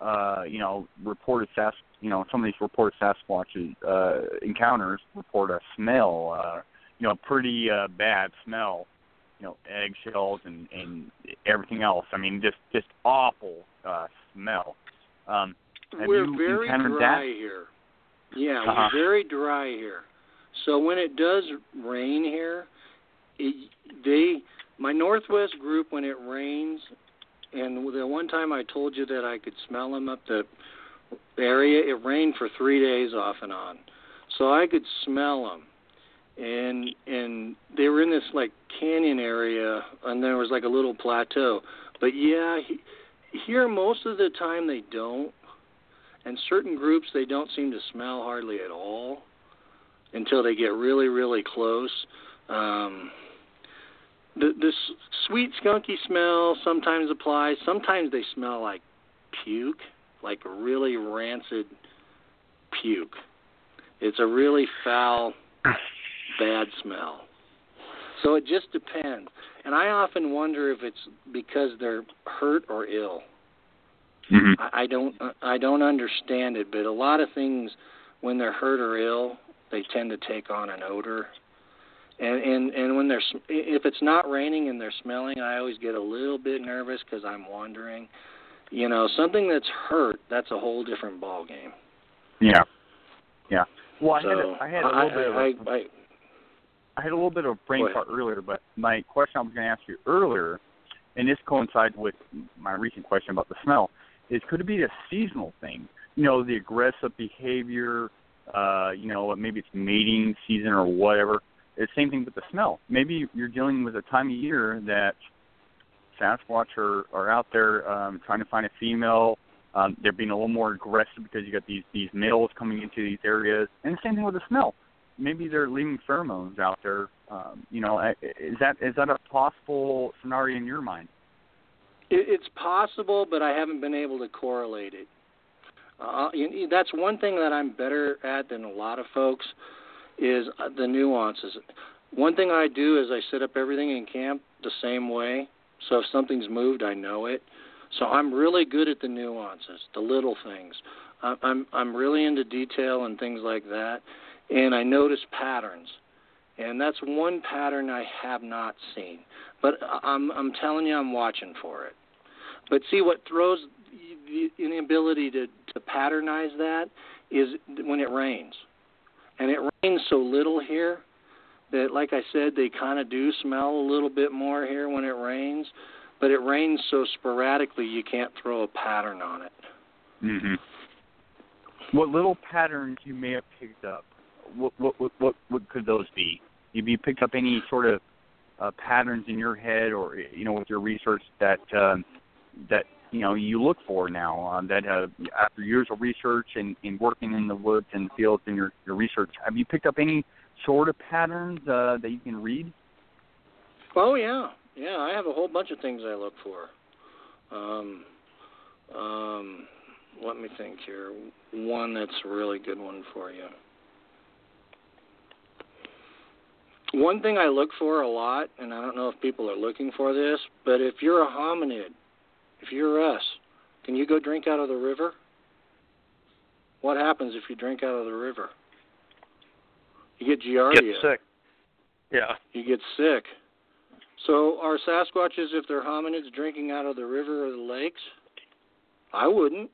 uh, you know, reported Sas, you know, some of these reported Sasquatch uh, encounters report a smell, uh, you know, a pretty uh, bad smell, you know, eggshells and and everything else. I mean, just just awful uh, smell. Um, have we're you very encountered dry that? here. Yeah, Uh-huh. we're very dry here. So when it does rain here, it, they my Northwest group when it rains, and the one time I told you that I could smell them up the area, it rained for three days off and on, so I could smell them. And and they were in this like canyon area, and there was like a little plateau. But yeah, he, here most of the time they don't and certain groups they don't seem to smell hardly at all until they get really really close. Um the this sweet skunky smell sometimes applies. Sometimes they smell like puke like really rancid puke. It's a really foul bad smell so it just depends and i often wonder if it's because they're hurt or ill Mhm. I, I don't I don't understand it, but a lot of things when they're hurt or ill, they tend to take on an odor. And and and when they're if it's not raining and they're smelling, I always get a little bit nervous because I'm wondering, you know, something that's hurt, that's a whole different ball game. Yeah. Yeah. Well, I so had a, I had a I, little bit of a, I, I, I had a little bit of a brain fart earlier, but my question I was going to ask you earlier, and this coincides with my recent question about the smell, is could it be a seasonal thing? You know, the aggressive behavior, uh, you know, maybe it's mating season or whatever. It's the same thing with the smell. Maybe you're dealing with a time of year that Sasquatch are, are out there um, trying to find a female. Um, they're being a little more aggressive because you got these these males coming into these areas, and the same thing with the smell maybe they're leaving pheromones out there. Um, you know, is that is that a possible scenario in your mind? It's possible, but I haven't been able to correlate it. Uh, that's one thing that I'm better at than a lot of folks is uh, the nuances. One thing I do is I set up everything in camp the same way. So if something's moved, I know it. So I'm really good at the nuances, the little things. I'm I'm really into detail and things like that, and I notice patterns, and that's one pattern I have not seen. But I'm I'm telling you, I'm watching for it. But see what throws the inability to to patternize that is when it rains, and it rains so little here that, like I said, they kind of do smell a little bit more here when it rains. But it rains so sporadically, you can't throw a pattern on it. Mhm. What little patterns you may have picked up? What what what what, could those be? Have you picked up any sort of uh, patterns in your head, or you know, with your research that um, that you know you look for now? Um, that uh, after years of research and, and working in the woods and fields in your your research, have you picked up any sort of patterns uh, that you can read? Oh yeah, yeah. I have a whole bunch of things I look for. Um, um, let me think here. One that's a really good one for you. One thing I look for a lot, and I don't know if people are looking for this, but if you're a hominid, if you're us, can you go drink out of the river? What happens if you drink out of the river? You get giardia. Get sick. Yeah. You get sick. So are Sasquatches, if they're hominids, drinking out of the river or the lakes? I wouldn't.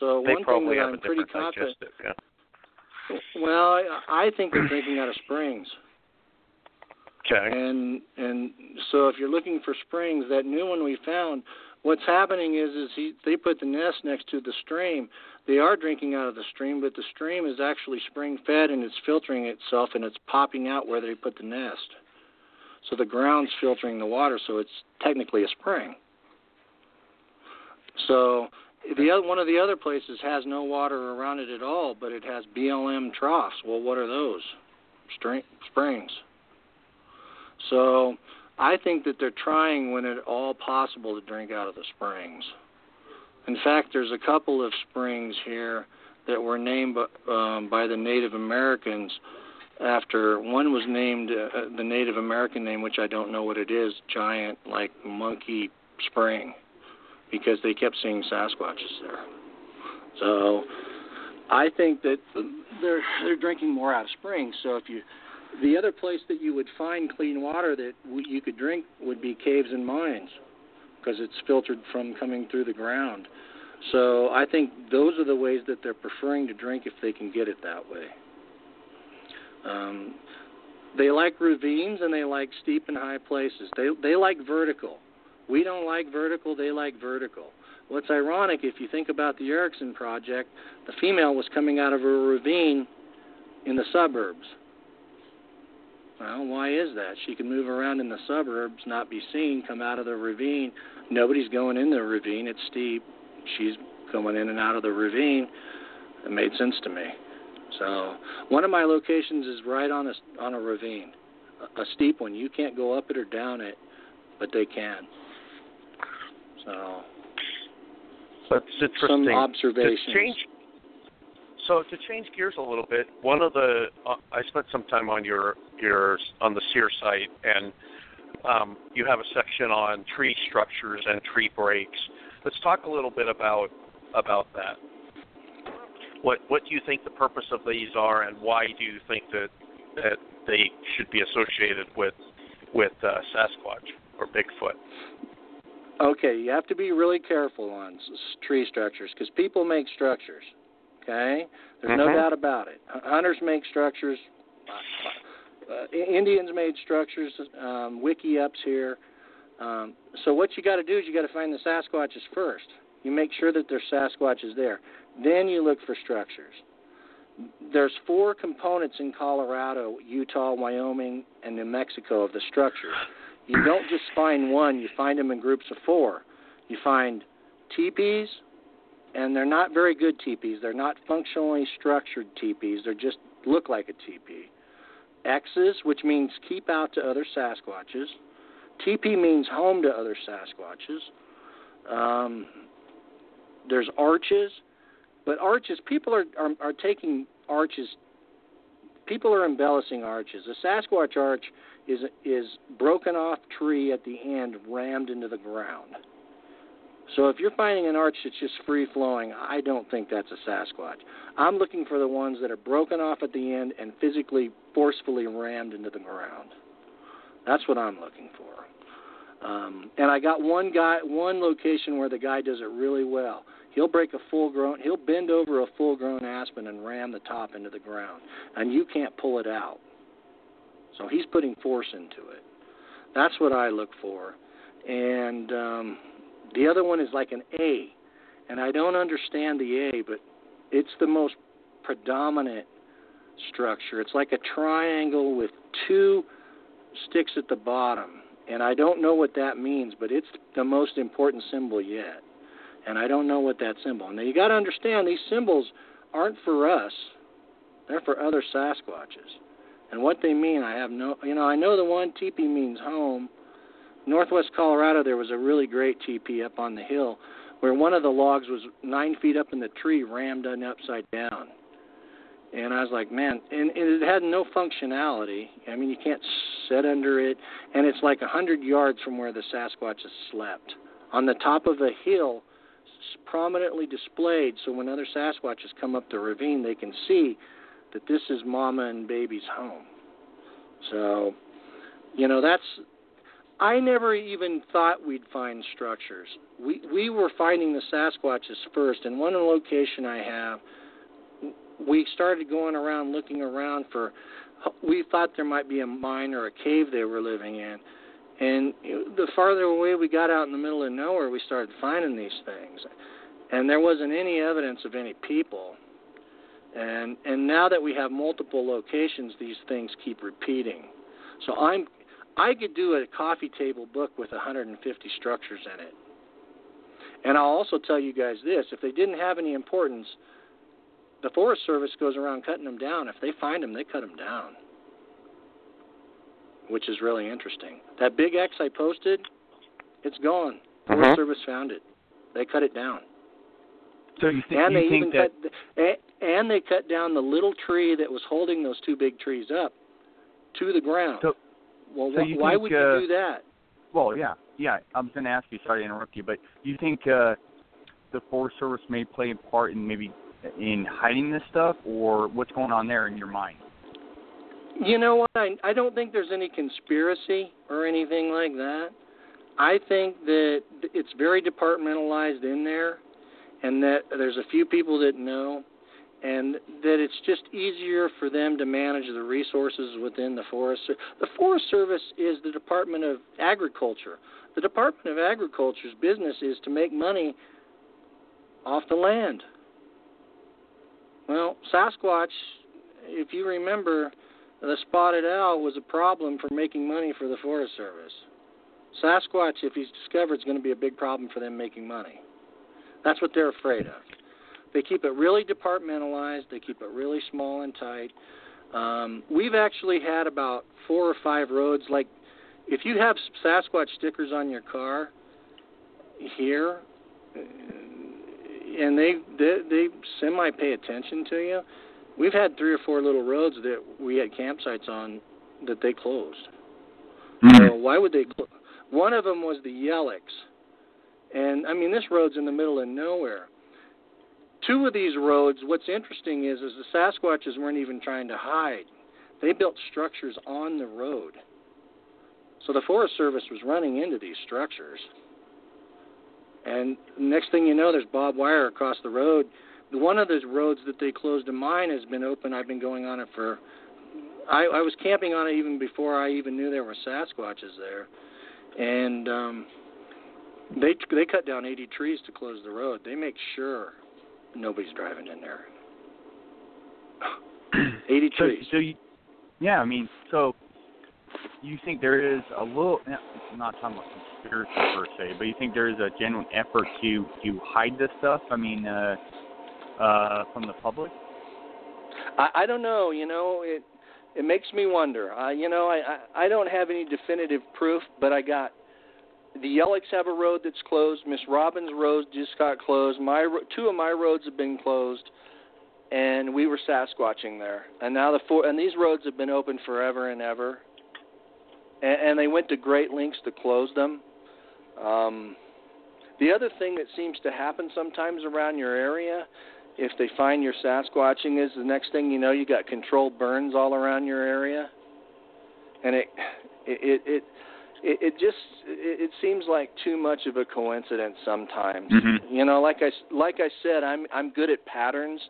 So they one thing that have I'm pretty confident. Yeah. Well, I, I think they're drinking out of springs, Okay. and and so if you're looking for springs, that new one we found, what's happening is is he they put the nest next to the stream. They are drinking out of the stream, but the stream is actually spring fed and it's filtering itself and it's popping out where they put the nest. So the ground's filtering the water, so it's technically a spring. So the other, one of the other places has no water around it at all, but it has BLM troughs. Well, what are those? String, springs. So I think that they're trying when at all possible to drink out of the springs. In fact, there's a couple of springs here that were named um, by the Native Americans after one was named uh, the Native American name, which I don't know what it is, giant like monkey spring, because they kept seeing Sasquatches there. So I think that they're they're drinking more out of springs. So if you the other place that you would find clean water that you could drink would be caves and mines because it's filtered from coming through the ground. So I think those are the ways that they're preferring to drink if they can get it that way. Um, they like ravines and they like steep and high places. They they like vertical. We don't like vertical. They like vertical. What's ironic, if you think about the Erickson project, the female was coming out of a ravine in the suburbs. Well, why is that? She can move around in the suburbs, not be seen, come out of the ravine. Nobody's going in the ravine. It's steep. She's going in and out of the ravine. It made sense to me. So one of my locations is right on a on a ravine, a, a steep one. You can't go up it or down it, but they can. So That's interesting. some observations. change, so to change gears a little bit, one of the uh, I spent some time on your your on the SIR site, and um, you have a section on tree structures and tree breaks. Let's talk a little bit about about that. What what do you think the purpose of these are, and why do you think that that they should be associated with with uh, Sasquatch or Bigfoot? Okay, you have to be really careful on tree structures because people make structures. Okay, there's no Mhm. doubt about it. Hunters make structures. Uh, Indians made structures. Um, wickiups here. Um, so what you got to do is you got to find the Sasquatches first. You make sure that there's Sasquatches there. Then you look for structures. There's four components in Colorado, Utah, Wyoming, and New Mexico of the structures. You don't just find one, you find them in groups of four. You find teepees, and they're not very good teepees. They're not functionally structured teepees. They just look like a teepee. X's, which means keep out to other Sasquatches. TP means home to other Sasquatches. Um, there's arches, but arches people are, are are taking arches. People are embellishing arches. A Sasquatch arch is is broken off tree at the end, rammed into the ground. So if you're finding an arch that's just free flowing, I don't think that's a Sasquatch. I'm looking for the ones that are broken off at the end and physically forcefully rammed into the ground. That's what I'm looking for. Um, and I got one guy, one location where the guy does it really well. He'll break a full grown, he'll bend over a full grown aspen and ram the top into the ground, and you can't pull it out. So he's putting force into it. That's what I look for. And um, the other one is like an A, and I don't understand the A, but it's the most predominant structure. It's like a triangle with two sticks at the bottom, and I don't know what that means, but it's the most important symbol yet. And I don't know what that symbol. Now you got to understand these symbols aren't for us; they're for other Sasquatches. And what they mean, I have no. You know, I know the one teepee means home Northwest Colorado, there was a really great teepee up on the hill where one of the logs was nine feet up in the tree, rammed on upside down. And I was like, man, and, and it had no functionality. I mean, you can't sit under it, and it's like a hundred yards from where the Sasquatches slept, on the top of a hill, prominently displayed, so when other Sasquatches come up the ravine, they can see that this is Mama and Baby's home. So, you know, that's I never even thought we'd find structures. We we were finding the Sasquatches first, and one location I have, we started going around looking around for. We thought there might be a mine or a cave they were living in, and the farther away we got out in the middle of nowhere, we started finding these things, and there wasn't any evidence of any people. And and now that we have multiple locations, these things keep repeating. So I'm I could do a coffee table book with 150 structures in it. And I'll also tell you guys this if they didn't have any importance, the Forest Service goes around cutting them down. If they find them, they cut them down, which is really interesting. That big X I posted, it's gone. Forest uh-huh. Service found it. They cut it down. So you, th- and you they think even that... cut and they cut down the little tree that was holding those two big trees up to the ground. So, well, so wh- why think, would uh, you do that? Well, yeah, yeah. I was going to ask you. Sorry to interrupt you, but you think uh, the Forest Service may play a part in maybe in hiding this stuff, or what's going on there in your mind? You know what? I I don't think there's any conspiracy or anything like that. I think that it's very departmentalized in there, and that there's a few people that know, and that it's just easier for them to manage the resources within the forest. The Forest Service is the Department of Agriculture. The Department of Agriculture's business is to make money off the land. Well, Sasquatch, if you remember, the spotted owl was a problem for making money for the Forest Service. Sasquatch, if he's discovered, is going to be a big problem for them making money. That's what they're afraid of. They keep it really departmentalized. They keep it really small and tight. Um, we've actually had about four or five roads. Like, if you have Sasquatch stickers on your car here, uh, and they they, they semi pay attention to you, we've had three or four little roads that we had campsites on that they closed. Mm-hmm. So why would they? Cl- One of them was the Yelix, and I mean this road's in the middle of nowhere two of these roads, what's interesting is, is the Sasquatches weren't even trying to hide. They built structures on the road. So the Forest Service was running into these structures. And next thing you know, there's barbed wire across the road. One of those roads that they closed in mine has been open. I've been going on it for. I, I was camping on it even before I even knew there were Sasquatches there, and um, they they cut down 80 trees to close the road. They make sure nobody's driving in there. 80 so, trees. So you, yeah, I mean, so you think there is a little, I'm not talking about conspiracy per se, but you think there is a genuine effort to to hide this stuff? I mean, uh, uh, from the public? I, I don't know. You know, it it makes me wonder. Uh, you know, I, I I don't have any definitive proof, but I got the Yelix have a road that's closed. Miss Robbins Road just got closed. My two of my roads have been closed, and we were Sasquatching there. And now the four and these roads have been open forever and ever. And, and they went to great lengths to close them. Um, The other thing that seems to happen sometimes around your area, if they find you're Sasquatching, is the next thing you know, you got controlled burns all around your area, and it it it it, it just it, it seems like too much of a coincidence sometimes. Mm-hmm. You know, like I like I said, I'm I'm good at patterns,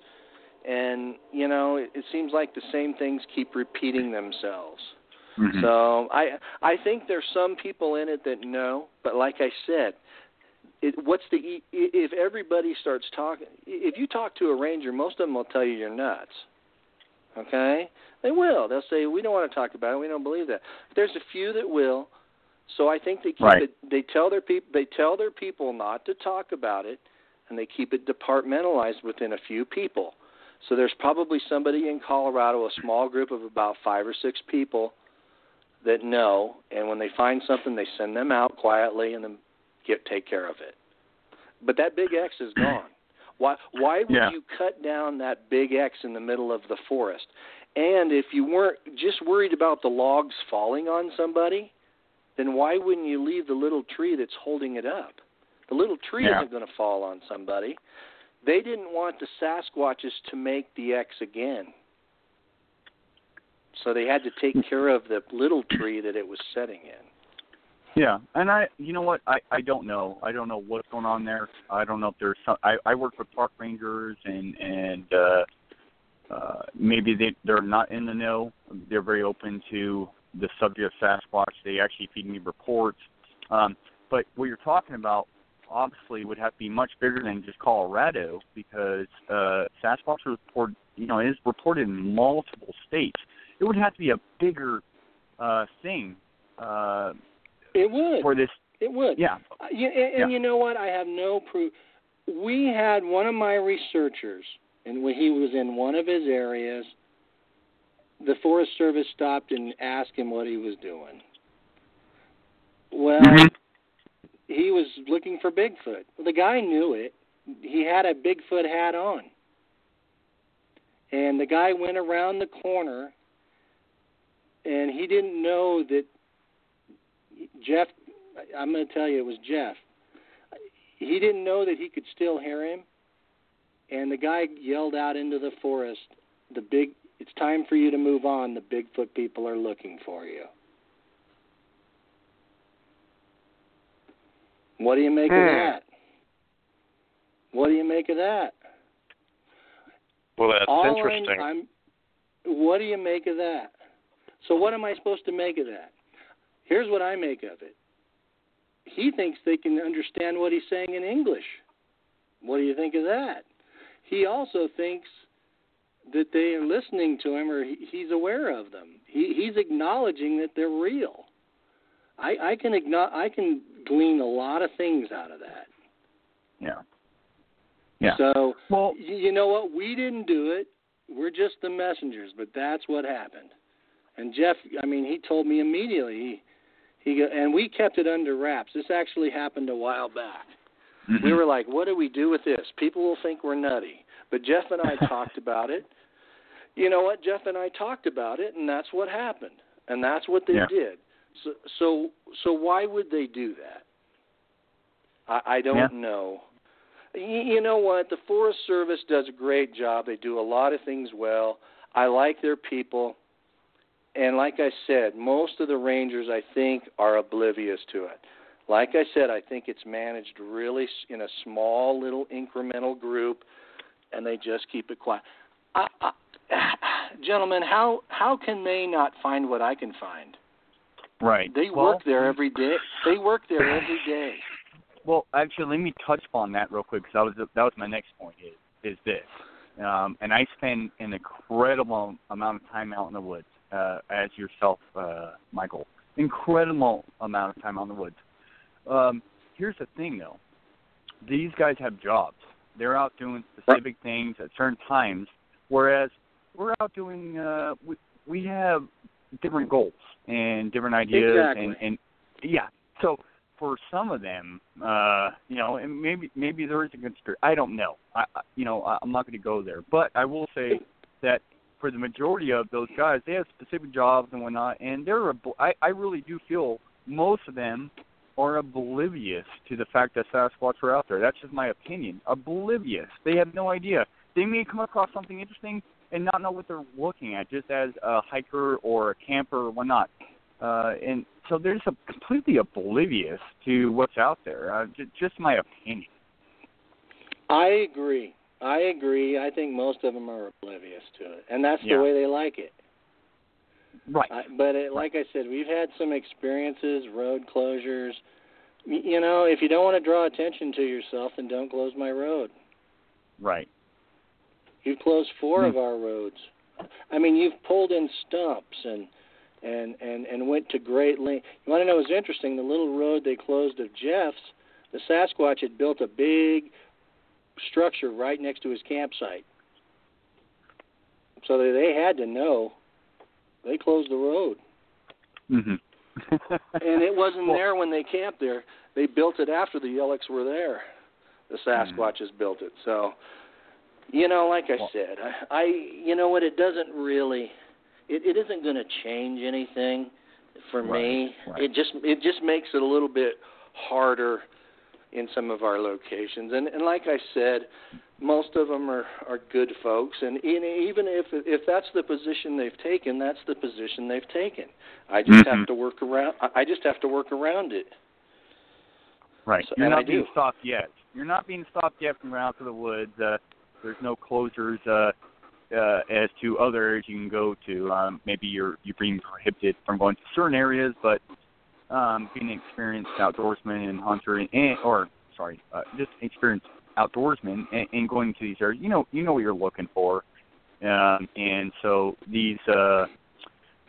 and you know, it, it seems like the same things keep repeating themselves. Mm-hmm. So I I think there's some people in it that know, but like I said, it, what's the if everybody starts talking? If you talk to a ranger, most of them will tell you you're nuts. Okay, they will. They'll say we don't want to talk about it. We don't believe that. But there's a few that will. So I think they keep Right. it. They tell their people. They tell their people not to talk about it, and they keep it departmentalized within a few people. So there's probably somebody in Colorado, a small group of about five or six people that know, and when they find something, they send them out quietly and then get take care of it. But that big X is gone. Why? Why would Yeah. you cut down that big X in the middle of the forest? And if you weren't just worried about the logs falling on somebody, then why wouldn't you leave the little tree that's holding it up? The little tree Yeah. isn't going to fall on somebody. They didn't want the Sasquatches to make the X again. So they had to take care of the little tree that it was setting in. Yeah, and I, you know what, I I don't know. I don't know what's going on there. I don't know if there's some. I I work with park rangers and and uh, uh, maybe they they're not in the know. They're very open to the subject of Sasquatch. They actually feed me reports. Um, but what you're talking about obviously would have to be much bigger than just Colorado because uh, Sasquatch report, you know, is reported in multiple states. It would have to be a bigger uh, thing uh, It would. for this. It would. Yeah, Uh, and, and Yeah. you know what? I have no proof. We had one of my researchers, and when he was in one of his areas, the Forest Service stopped and asked him what he was doing. Well, Mhm. he was looking for Bigfoot. Well, the guy knew it. He had a Bigfoot hat on. And the guy went around the corner, and he didn't know that Jeff, I'm going to tell you, it was Jeff. He didn't know that he could still hear him, and the guy yelled out into the forest, "The big, it's time for you to move on. The Bigfoot people are looking for you." What do you make of Hmm. that? What do you make of that? Well, that's All I'm- interesting. I'm, what do you make of that? So what am I supposed to make of that? Here's what I make of it. He thinks they can understand what he's saying in English. What do you think of that? He also thinks that they are listening to him or he, he's aware of them. He, he's acknowledging that they're real. I, I can igno- I can glean a lot of things out of that. yeah, yeah. So well, y- you know what? We didn't do it. We're just the messengers, but that's what happened. And Jeff, I mean, he told me immediately. He, he go, and we kept it under wraps. This actually happened a while back. mhm. We were like, "What do we do with this? People will think we're nutty." But Jeff and I talked about it. You know what? Jeff and I talked about it, and that's what happened. And that's what they Yeah. did. So, so, so why would they do that? I, I don't Yeah. know. You, you know what? The Forest Service does a great job. They do a lot of things well. I like their people. And like I said, most of the rangers, I think, are oblivious to it. Like I said, I think it's managed really in a small little incremental group, and they just keep it quiet. I, I, gentlemen, how how can they not find what I can find? right. They well, work there every day. They work there every day. Well, actually, let me touch upon that real quick because that was that was my next point. Is is this? Um, and I spend an incredible amount of time out in the woods, uh, as yourself, uh, Michael. Incredible amount of time out in the woods. Um, here's the thing, though. These guys have jobs. They're out doing specific things at certain times, whereas we're out doing. Uh, we we have different goals and different ideas, Exactly. and and yeah. So for some of them, uh, you know, and maybe maybe there is a conspiracy. I don't know. I, you know, I'm not going to go there, but I will say that for the majority of those guys, they have specific jobs and whatnot, and they're. A, I I really do feel most of them are oblivious to the fact that Sasquatch are out there. That's just my opinion. Oblivious. They have no idea. They may come across something interesting and not know what they're looking at, just as a hiker or a camper or whatnot. Uh, and so they're just completely oblivious to what's out there. Uh, j- just my opinion. I agree. I agree. I think most of them are oblivious to it, and that's Yeah. the way they like it. Right. I, but it, like I said, we've had some experiences, road closures. You know, if you don't want to draw attention to yourself, then don't close my road. Right. You've closed four Hmm. of our roads. I mean, you've pulled in stumps and and and and went to great length. You want to know what's interesting? The little road they closed of Jeff's, the Sasquatch had built a big structure right next to his campsite, so they had to know. They closed the road, Mhm. and it wasn't Well- there when they camped there. They built it after the Yellicks were there. The Mm-hmm. Sasquatches built it, so you know, like I said, I, I you know what? It doesn't really, it, it isn't going to change anything for me. Right, right. It just it just makes it a little bit harder in some of our locations, and and like I said, most of them are are good folks, and in, even if if that's the position they've taken, that's the position they've taken. I just Mhm. have to work around. I just have to work around it. Right. So- You're and not being stopped yet. You're not being stopped yet from going out to the woods. Uh, there's no closures uh, uh, as to other areas you can go to. Um, maybe you're you're being prohibited from going to certain areas, but um, being an experienced outdoorsman and hunter, and, and or sorry, uh, just experienced outdoorsman and, and going to these areas, you know you know what you're looking for. Um, and so these uh,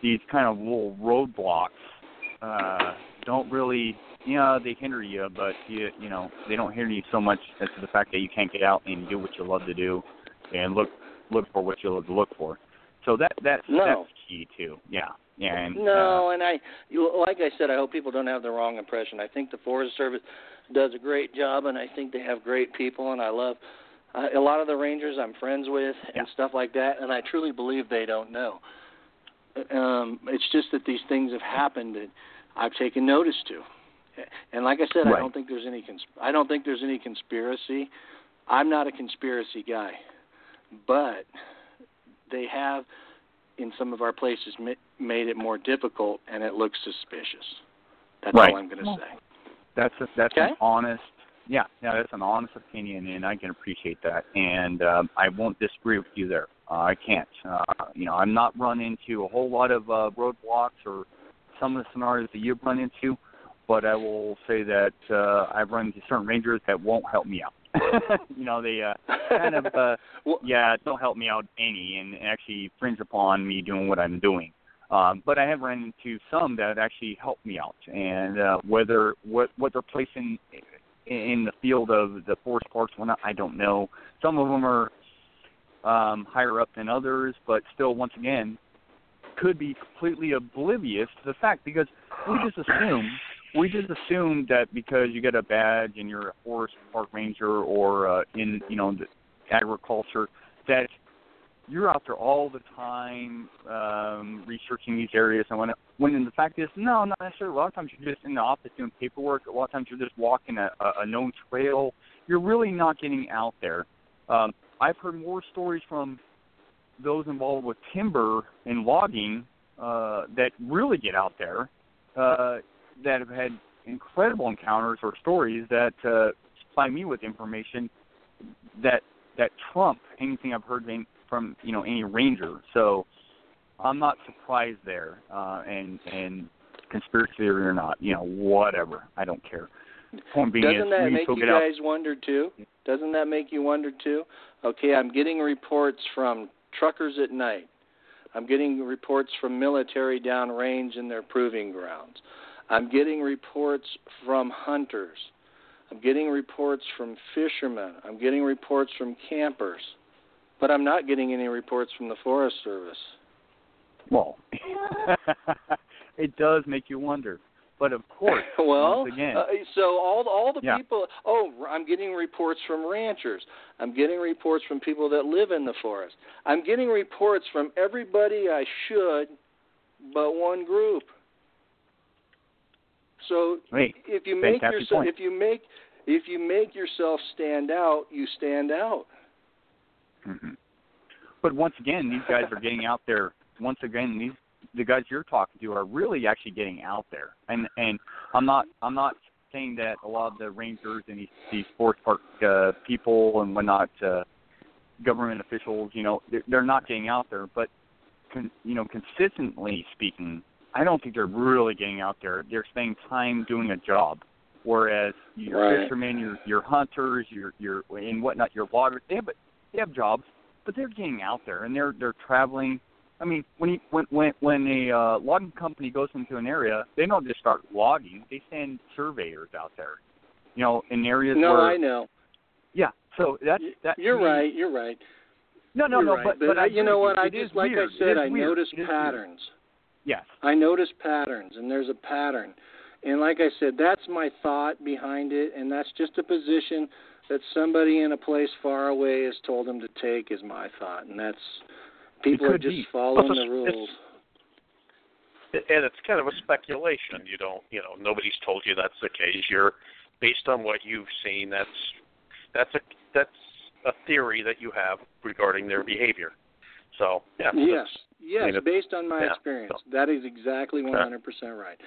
these kind of little roadblocks uh, don't really you know they hinder you, but you you know they don't hinder you so much as to the fact that you can't get out and do what you love to do, and look look for what you love to look for. So that that's No. that's key too. Yeah, yeah. And, No, and I, you, like I said, I hope people don't have the wrong impression. I think the Forest Service does a great job, and I think they have great people, and I love uh, a lot of the rangers I'm friends with and Yeah. stuff like that, and I truly believe they don't know. Um, it's just that these things have happened that I've taken notice to, and like I said, I don't think there's any cons- I don't think there's any conspiracy. I'm not a conspiracy guy, but they have in some of our places ma- made it more difficult, and it looks suspicious. That's Right. all I'm going to Well, say. that's a, that's Okay. an honest yeah yeah that's an honest opinion and i can appreciate that and um i won't disagree with you there uh, i can't uh you know i'm not run into a whole lot of uh roadblocks or some of the scenarios that you've run into but i will say that uh i've run into certain rangers that won't help me out you know they uh kind of uh Well- yeah don't help me out any and actually fringe upon me doing what i'm doing um, but I have run into some that actually help me out, and uh, whether what what they're placing in, the field of the forest parks, whatnot, I don't know. Some of them are um, higher up than others, but still, once again, could be completely oblivious to the fact because we just assume we just assume that because you get a badge and you're a forest park ranger or uh, in you know the agriculture that you're out there all the time um, researching these areas. And when when the fact is no not necessarily. A lot of times you're just in the office doing paperwork. A lot of times you're just walking a, a, a known trail. You're really not getting out there. Um, I've heard more stories from those involved with timber and logging uh, that really get out there. Uh, that have had incredible encounters or stories that uh, supply me with information that that trump anything I've heard from you know any ranger. So I'm not surprised there. Uh, and and conspiracy theory or not, you know, whatever. I don't care. Point being Doesn't is that make you get out. guys wonder too? Doesn't that make you wonder too? Okay, I'm getting reports from truckers at night. I'm getting reports from military downrange in their proving grounds. I'm getting reports from hunters. I'm getting reports from fishermen. I'm getting reports from campers. But I'm not getting any reports from the Forest Service. Well, it does make you wonder. But of course, well, once again, uh, so all all the Yeah. people. Oh, I'm getting reports from ranchers. I'm getting reports from people that live in the forest. I'm getting reports from everybody I should, but one group. So Wait, if you make fantastic yourself point. if you make if you make yourself stand out, you stand out. hmm But once again, these guys are getting out there. Once again, these the guys you're talking to are really actually getting out there. And and I'm not I'm not saying that a lot of the rangers and these these sports park uh, people and whatnot, uh, government officials, you know, they're, they're not getting out there. But con, you know, consistently speaking, I don't think they're really getting out there. They're spending time doing a job. Whereas your Right. fishermen, your your hunters, your your and whatnot, your loggers, they have they have jobs, but they're getting out there and they're they're traveling. I mean, when you, when when when a uh, logging company goes into an area, they don't just start logging. They send surveyors out there. You know, in areas No, where I know. yeah. So that's that. You're right. You're right. No, no, you're no. right. But but, but I you know what? I just like weird. I said, I weird. notice It is weird. Patterns. Yes. I notice patterns, and there's a pattern. And like I said, that's my thought behind it, and that's just a position that somebody in a place far away has told them to take. Is my thought, and that's people are just be. following Well, the it's- rules. and it's kind of a speculation. You don't, you know, nobody's told you that's the case. You're based on what you've seen. That's that's a that's a theory that you have regarding their behavior. So yeah, Yes, that's- yes, I mean, based on my yeah, experience, so- that is exactly 100% right.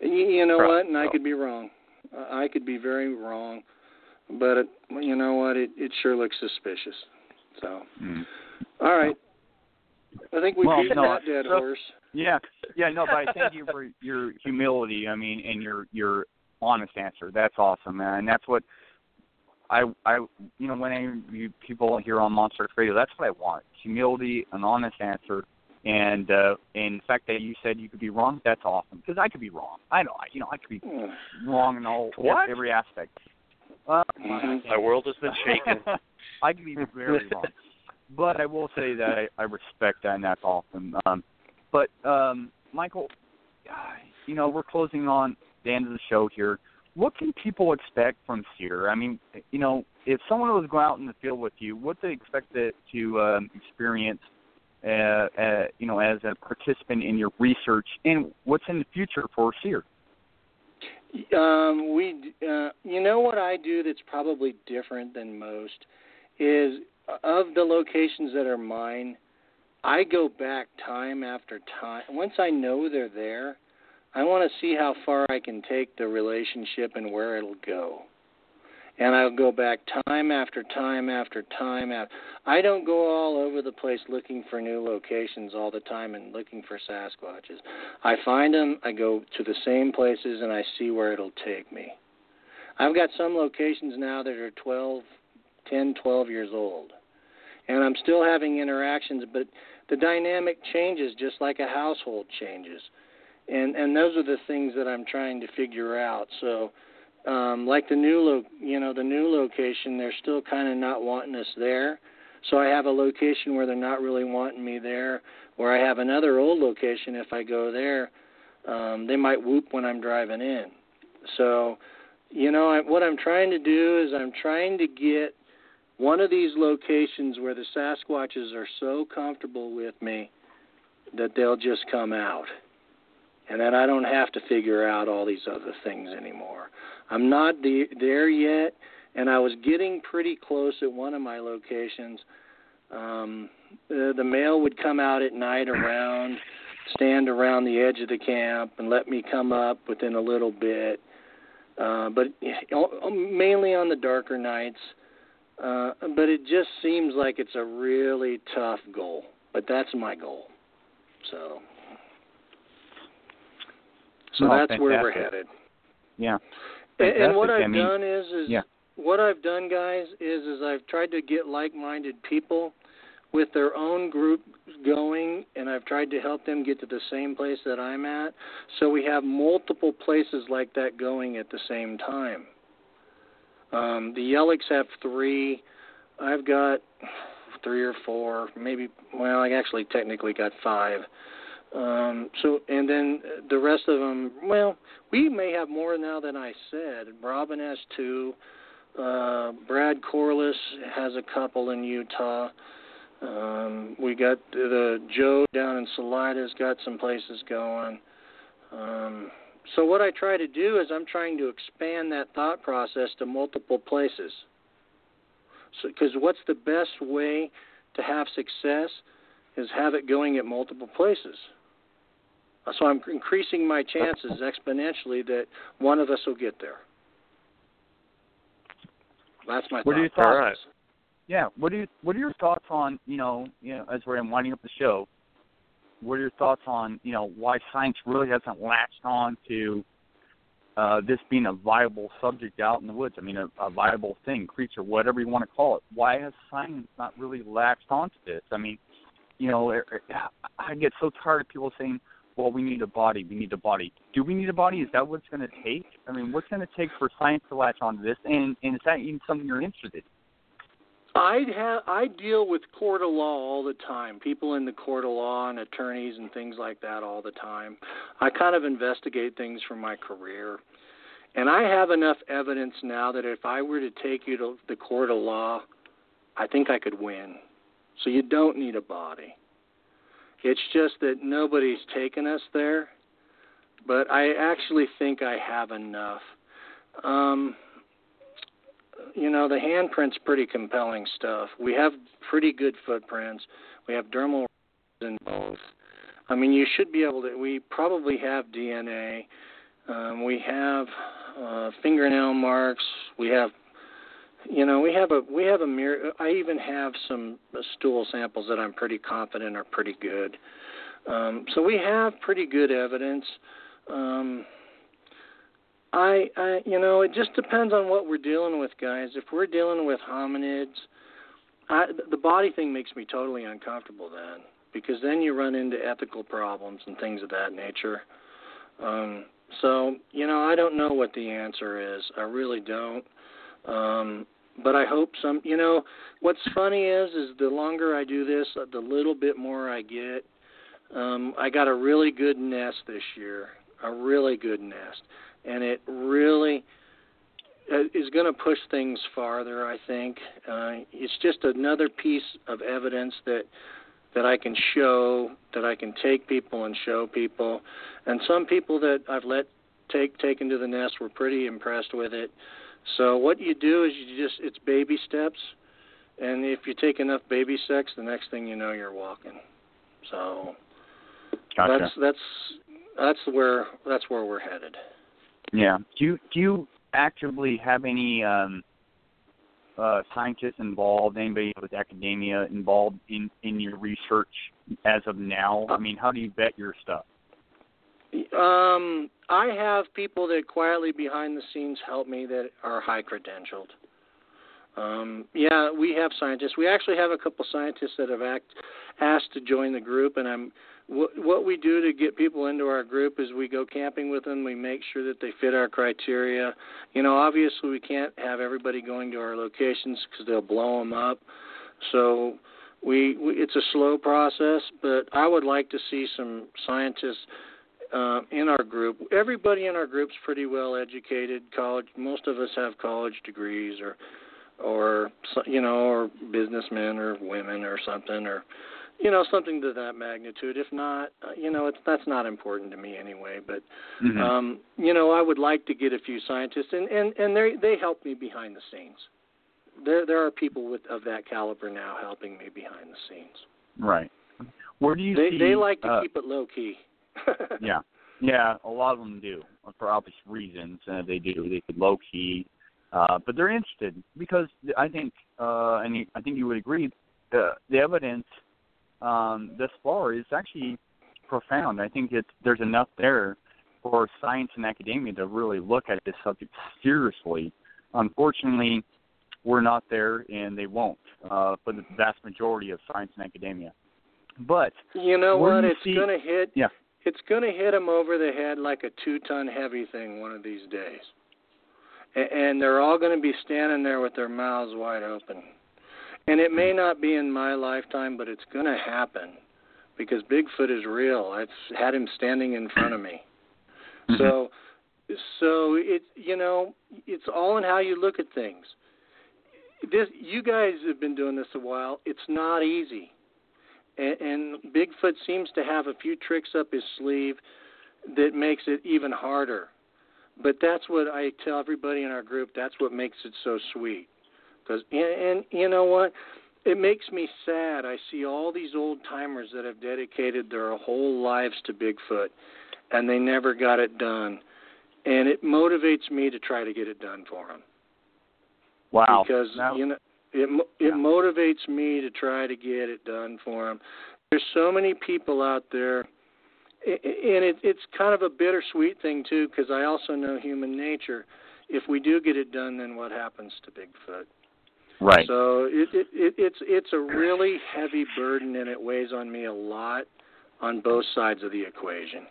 You, you know Right, what? And I so- could be wrong. Uh, I could be very wrong, but it, you know what? It it sure looks suspicious. So, Mm. all right. I think we Well, beat no, that dead so- horse. Yeah, yeah, no, but I thank you for your humility. I mean, and your your honest answer. That's awesome, man. And that's what I I you know when I interview people here on Monster Radio, that's what I want: humility, an honest answer, and uh, and the fact that you said you could be wrong. That's awesome because I could be wrong. I know, I you know, I could be wrong in all What? every aspect. Uh, my world has been shaken. I could be very wrong, but I will say that I, I respect that, and that's awesome. Um, but um, Michael, uh, you know, we're closing on the end of the show here. What can people expect from SIR? I mean, you know, if someone was to go out in the field with you, what they expect to, to um, experience, uh, uh, you know, as a participant in your research, and what's in the future for SIR? Um, we, uh, you know, what I do that's probably different than most is of the locations that are mine. I go back time after time. Once I know they're there, I want to see how far I can take the relationship and where it'll go. And I'll go back time after time after time. After. I don't go all over the place looking for new locations all the time and looking for Sasquatches. I find them, I go to the same places, and I see where it'll take me. I've got some locations now that are 12, 10, 12 years old. And I'm still having interactions, but the dynamic changes just like a household changes. And and those are the things that I'm trying to figure out. So um like the new lo- you know, the new location, they're still kind of not wanting us there. So I have a location where they're not really wanting me there, where I have another old location if I go there, um they might whoop when I'm driving in. So, you know, I, what I'm trying to do is I'm trying to get one of these locations where the Sasquatches are so comfortable with me that they'll just come out. And then I don't have to figure out all these other things anymore. I'm not the, there yet, and I was getting pretty close at one of my locations. Um, the, the male would come out at night around, stand around the edge of the camp, and let me come up within a little bit. Uh, but mainly on the darker nights. Uh, but it just seems like it's a really tough goal. But that's my goal. So, so Oh, that's where we're headed. Yeah. And, and what I've I mean, done is, is yeah. what I've done, guys, is is I've tried to get like-minded people with their own group going, and I've tried to help them get to the same place that I'm at. So we have multiple places like that going at the same time. Um, the Yellicks have three. I've got three or four, maybe. Well, I actually technically got five. Um, so, and then the rest of them. Well, we may have more now than I said. Robin has two. Uh, Brad Corliss has a couple in Utah. Um, we got the Joe down in Salida has got some places going. Um, so what I try to do is I'm trying to expand that thought process to multiple places. So, because what's the best way to have success is have it going at multiple places. So I'm increasing my chances exponentially that one of us will get there. That's my what thought are your thoughts? process. Yeah. What are you, what are your thoughts on you know you know as we're winding up the show? What are your thoughts on you know why science really hasn't latched on to uh, this being a viable subject out in the woods? I mean, a, a viable thing, creature, whatever you want to call it. Why has science not really latched onto this? I mean, you know, I get so tired of people saying, "Well, we need a body. We need a body." Do we need a body? Is that what it's going to take? I mean, what's going to take for science to latch onto this? And and is that even something you're interested in? I have I deal with court of law all the time. People in the court of law and attorneys and things like that all the time. I kind of investigate things from my career. And I have enough evidence now that if I were to take you to the court of law, I think I could win. So you don't need a body. It's just that nobody's taken us there. But I actually think I have enough. Um you know, the handprint's pretty compelling stuff. We have pretty good footprints. We have dermal in both. I mean, you should be able to. We probably have DNA. Um, we have uh, fingernail marks. We have, you know, we have a we have a mirror. I even have some stool samples that I'm pretty confident are pretty good. Um, so we have pretty good evidence. Um, I, I, you know, it just depends on what we're dealing with, guys. If we're dealing with hominids, I, the body thing makes me totally uncomfortable then, because then you run into ethical problems and things of that nature. Um, so, you know, I don't know what the answer is. I really don't. Um, but I hope some. You know, what's funny is, is the longer I do this, the little bit more I get. Um, I got a really good nest this year, a really good nest and it really uh, is going to push things farther. I think uh, it's just another piece of evidence that that I can show, that I can take people and show people, and some people that I've let take taken to the nest were pretty impressed with it. So what you do is you just it's baby steps, and if you take enough baby steps, the next thing you know you're walking. So Gotcha. that's that's that's where that's where we're headed. Yeah. Do you do you actively have any um, uh, scientists involved, anybody with academia involved in in your research as of now? I mean, how do you vet your stuff? Um, I have people that quietly behind the scenes help me that are high credentialed. Um, yeah, we have scientists. We actually have a couple scientists that have act, asked to join the group, and I'm what, what we do to get people into our group is we go camping with them. We make sure that they fit our criteria. You know, obviously we can't have everybody going to our locations because they'll blow them up. So we, we it's a slow process, but I would like to see some scientists uh, in our group. Everybody in our group's pretty well educated. College, most of us have college degrees, or, or you know, or businessmen or women or something, or you know something to that magnitude if not uh, you know it's that's not important to me anyway but mm-hmm. um you know i would like to get a few scientists and and and they they help me behind the scenes there there are people with of that caliber now helping me behind the scenes right where do you they see, they like to uh, keep it low key yeah yeah a lot of them do for obvious reasons uh, they do they could low key uh but they're interested because i think uh and i think you would agree the the evidence um, thus far is actually profound. I think it's there's enough there for science and academia to really look at this subject seriously. Unfortunately, we're not there, and they won't uh, for the vast majority of science and academia. But you know what? It's see, going to hit. Yeah. It's going to hit them over the head like a two-ton heavy thing one of these days, and they're all going to be standing there with their mouths wide open and it may not be in my lifetime, but it's going to happen because Bigfoot is real. I've had him standing in front of me. Mm-hmm. So, so it you know it's all in how you look at things. This you guys have been doing this a while. It's not easy, and, and Bigfoot seems to have a few tricks up his sleeve that makes it even harder. But that's what I tell everybody in our group. That's what makes it so sweet. Because and, and you know what, it makes me sad. I see all these old timers that have dedicated their whole lives to Bigfoot, and they never got it done. And it motivates me to try to get it done for them. Wow. Because you know it it Yeah. motivates me to try to get it done for them. There's so many people out there, and it, it's kind of a bittersweet thing too. Because I also know human nature. If we do get it done, then what happens to Bigfoot? Right. So it, it, it it's it's a really heavy burden, and it weighs on me a lot on both sides of the equation.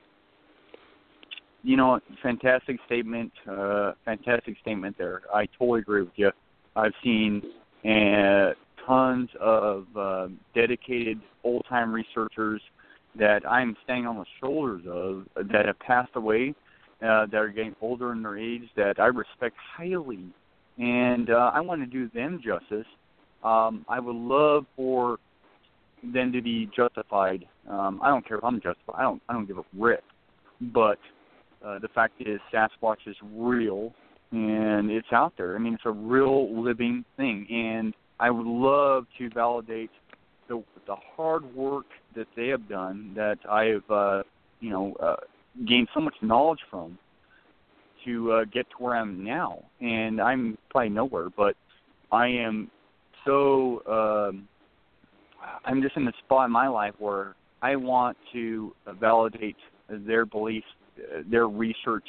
you know, fantastic statement. Uh, fantastic statement there. I totally agree with you. I've seen uh, tons of uh, dedicated old time researchers that I'm standing on the shoulders of that have passed away, uh, that are getting older in their age that I respect highly, and uh, I want to do them justice. Um, I would love for them to be justified. Um, I don't care if I'm justified. I don't. I don't give a rip. But uh, the fact is, Sasquatch is real and it's out there. I mean, it's a real living thing, and I would love to validate the the hard work that they have done that I have, uh, you know, uh, gained so much knowledge from to uh, get to where I'm now. And I'm probably nowhere, but I am so. Um, I'm just in the spot in my life where I want to validate their beliefs, uh, their research,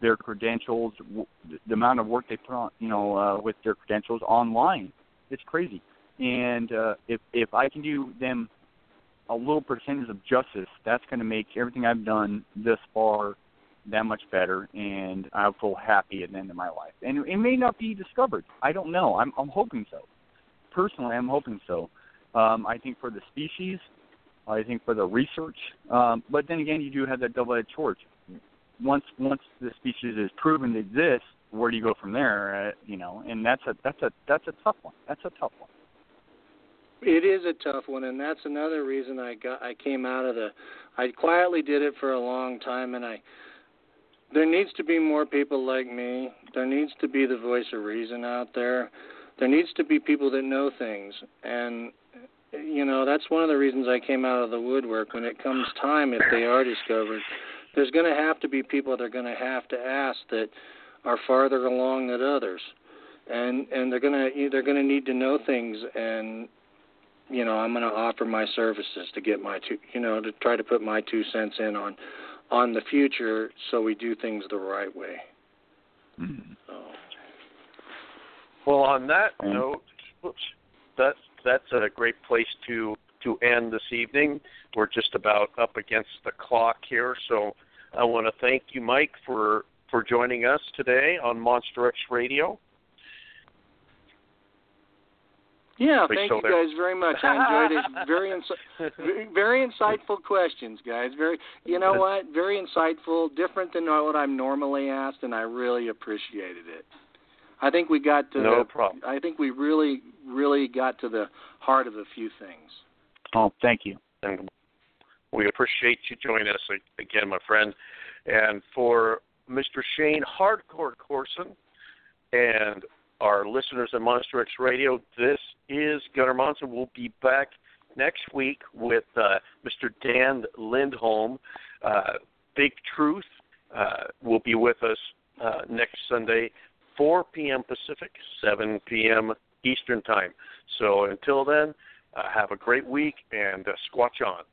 their credentials, the amount of work they put on, you know, uh, with their credentials online. It's crazy. And uh, if if I can do them a little percentage of justice, that's going to make everything I've done this far that much better, and I'll feel happy at the end of my life. And it may not be discovered. I don't know. I'm I'm hoping so. Personally, I'm hoping so. Um, I think for the species, I think for the research, um, but then again, you do have that double-edged sword. Once once the species is proven to exist, where do you go from there? Uh, you know, and that's a that's a that's a tough one. That's a tough one. It is a tough one, and that's another reason I got I came out of the. I quietly did it for a long time, and I. There needs to be more people like me. There needs to be the voice of reason out there. There needs to be people that know things, and you know that's one of the reasons I came out of the woodwork. When it comes time, if they are discovered, there's going to have to be people that are going to have to ask that are farther along than others, and and they're going to they're going to need to know things and you know i'm going to offer my services to get my two you know to try to put my two cents in on on the future so we do things the right way. Mm-hmm. so. Well, on that note, oops, that's that's a great place to to end this evening. We're just about up against the clock here, so I want to thank you, Mike, for for joining us today on Monster X Radio. yeah thank you guys very much. I enjoyed it. Very insi- very- very insightful questions guys. Very you know what? Very insightful different than what i'm normally asked and i really appreciated it. I think we got to No the, problem. i think we really really got to the heart of a few things Oh, thank you. and we appreciate you joining us again, my friend. And for Mr. Shane Hardcore Corson and our listeners at Monster X Radio, this is Gunnar Monson. We'll be back next week with uh, Mr. Dan Lindholm. Uh, Big Truth uh, will be with us uh, next Sunday, 4 p.m. Pacific, 7 p.m. Eastern Time. So until then, uh, have a great week and uh, squatch on.